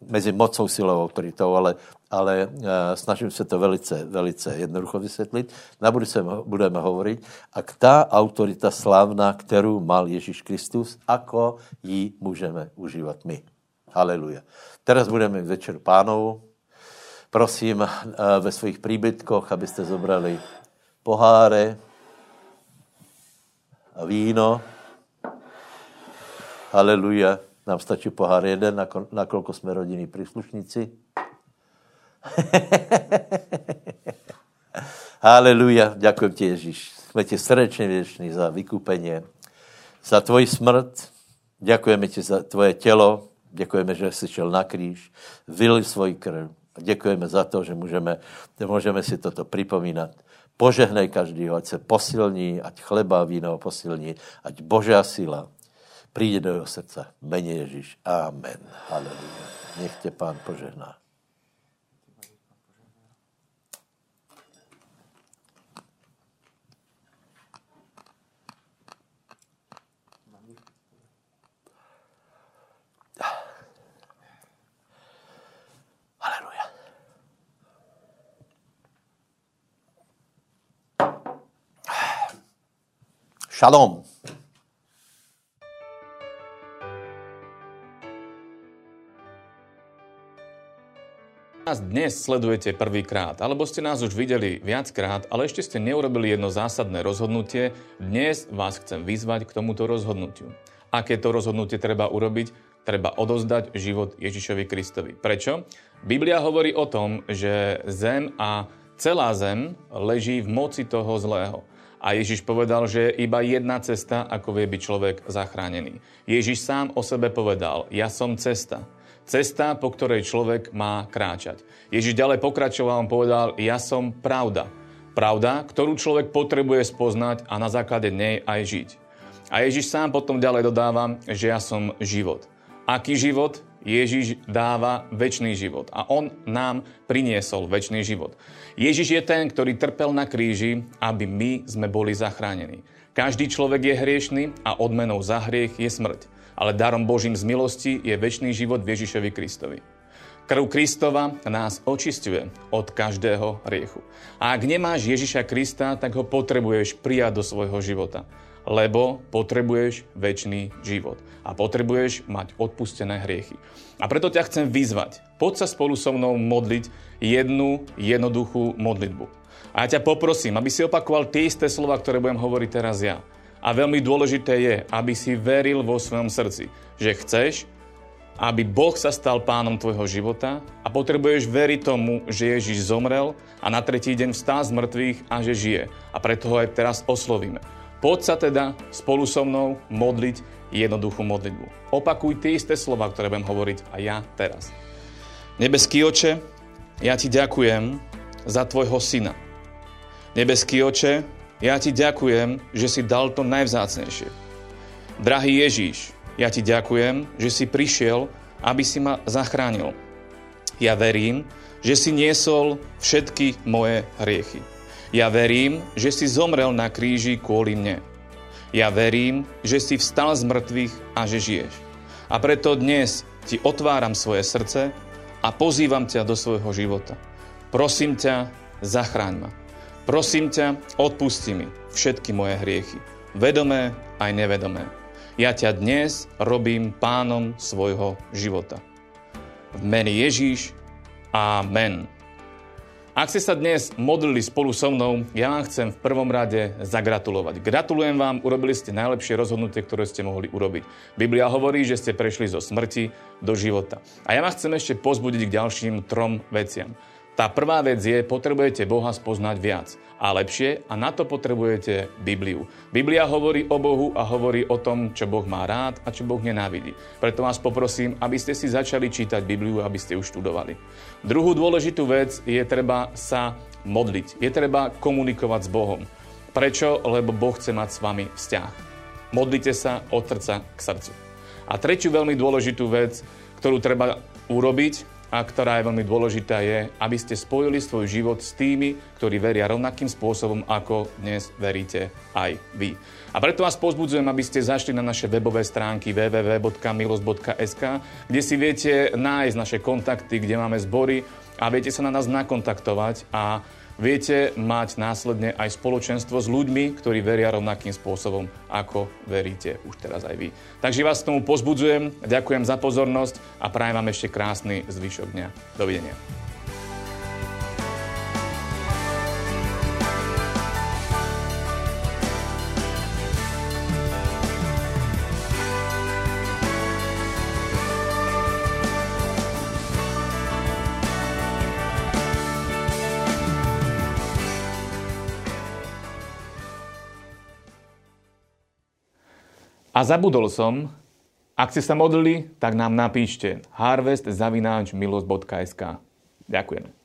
mezi mocou, silou a autoritou, ale, ale a, e, snažím se to velice, velice jednoducho vysvětlit. Na budouce budeme hovorit. A ta autorita slávna, kterou mal Ježíš Kristus, ako ji můžeme užívat my. Haleluja. Teraz budeme mít večer pánovu. Prosím e, ve svých příbytkoch, abyste zobrali poháre, a víno. Haleluja. Nám stačí pohár jeden, nakolko jsme rodinní příslušníci. Haleluja. Děkuji ti, Ježíš. Jsme ti srdečně věční za vykupení, za tvoji smrt. Děkujeme ti za tvoje tělo. Děkujeme, že jsi šel na kříž, vylil svůj krv. Děkujeme za to, že můžeme, můžeme si toto připomínat. Požehnej každýho, ať se posilní, ať chleba víno posilní, ať Božá síla přijde do jeho srdce. Mene Ježíš. Amen. Haleluja. Nech tě pán požehná. Shalom. nás dnes sledujete prvýkrát, alebo ste nás už videli viackrát, ale ešte ste neurobili jedno zásadné rozhodnutie, dnes vás chcem vyzvať k tomuto rozhodnutiu. Aké to rozhodnutie treba urobiť? Treba odozdať život Ježišovi Kristovi. Prečo? Biblia hovorí o tom, že zem a celá zem leží v moci toho zlého. A Ježiš povedal, že je iba jedna cesta, ako vie byť človek zachránený. Ježiš sám o sebe povedal, ja som cesta. Cesta, po ktorej človek má kráčať. Ježiš ďalej pokračoval, on povedal, ja som pravda. Pravda, ktorú človek potrebuje spoznať a na základe nej aj žiť. A Ježiš sám potom ďalej dodáva, že ja som život. Aký život? Ježiš dáva väčší život a on nám priniesol väčší život. Ježiš je ten, ktorý trpel na kríži, aby my sme boli zachránení. Každý človek je hriešný a odmenou za hriech je smrť. Ale darom Božím z milosti je väčší život v Ježišovi Kristovi. Krv Kristova nás očistuje od každého hriechu. A ak nemáš Ježiša Krista, tak ho potrebuješ prijať do svojho života lebo potrebuješ väčší život a potrebuješ mať odpustené hriechy. A preto ťa chcem vyzvať. Poď sa spolu so mnou modliť jednu jednoduchú modlitbu. A ja ťa poprosím, aby si opakoval tie isté slova, ktoré budem hovoriť teraz ja. A veľmi dôležité je, aby si veril vo svojom srdci, že chceš, aby Boh sa stal pánom tvojho života a potrebuješ veriť tomu, že Ježiš zomrel a na tretí deň vstál z mŕtvych a že žije. A preto ho aj teraz oslovíme. Poď sa teda spolu so mnou modliť jednoduchú modlitbu. Opakuj tie isté slova, ktoré budem hovoriť a ja teraz. Nebeský oče, ja ti ďakujem za tvojho syna. Nebeský oče, ja ti ďakujem, že si dal to najvzácnejšie. Drahý Ježíš, ja ti ďakujem, že si prišiel, aby si ma zachránil. Ja verím, že si niesol všetky moje hriechy. Ja verím, že si zomrel na kríži kvôli mne. Ja verím, že si vstal z mŕtvych a že žiješ. A preto dnes ti otváram svoje srdce a pozývam ťa do svojho života. Prosím ťa, zachráň ma. Prosím ťa, odpusti mi všetky moje hriechy. vedomé aj nevedomé. Ja ťa dnes robím pánom svojho života. V mene Ježíš. Amen. Ak ste sa dnes modlili spolu so mnou, ja vám chcem v prvom rade zagratulovať. Gratulujem vám, urobili ste najlepšie rozhodnutie, ktoré ste mohli urobiť. Biblia hovorí, že ste prešli zo smrti do života. A ja vás chcem ešte pozbudiť k ďalším trom veciam. Tá prvá vec je, potrebujete Boha spoznať viac a lepšie a na to potrebujete Bibliu. Biblia hovorí o Bohu a hovorí o tom, čo Boh má rád a čo Boh nenávidí. Preto vás poprosím, aby ste si začali čítať Bibliu, aby ste už študovali. Druhú dôležitú vec je treba sa modliť. Je treba komunikovať s Bohom. Prečo? Lebo Boh chce mať s vami vzťah. Modlite sa od srdca k srdcu. A tretiu veľmi dôležitú vec, ktorú treba urobiť, a ktorá je veľmi dôležitá, je, aby ste spojili svoj život s tými, ktorí veria rovnakým spôsobom, ako dnes veríte aj vy. A preto vás pozbudzujem, aby ste zašli na naše webové stránky www.milos.sk, kde si viete nájsť naše kontakty, kde máme zbory a viete sa na nás nakontaktovať a viete mať následne aj spoločenstvo s ľuďmi, ktorí veria rovnakým spôsobom, ako veríte už teraz aj vy. Takže vás k tomu pozbudzujem, ďakujem za pozornosť a prajem vám ešte krásny zvyšok dňa. Dovidenia. A zabudol som, ak ste sa modlili, tak nám napíšte harvestzavináčmilosť.sk. Ďakujeme.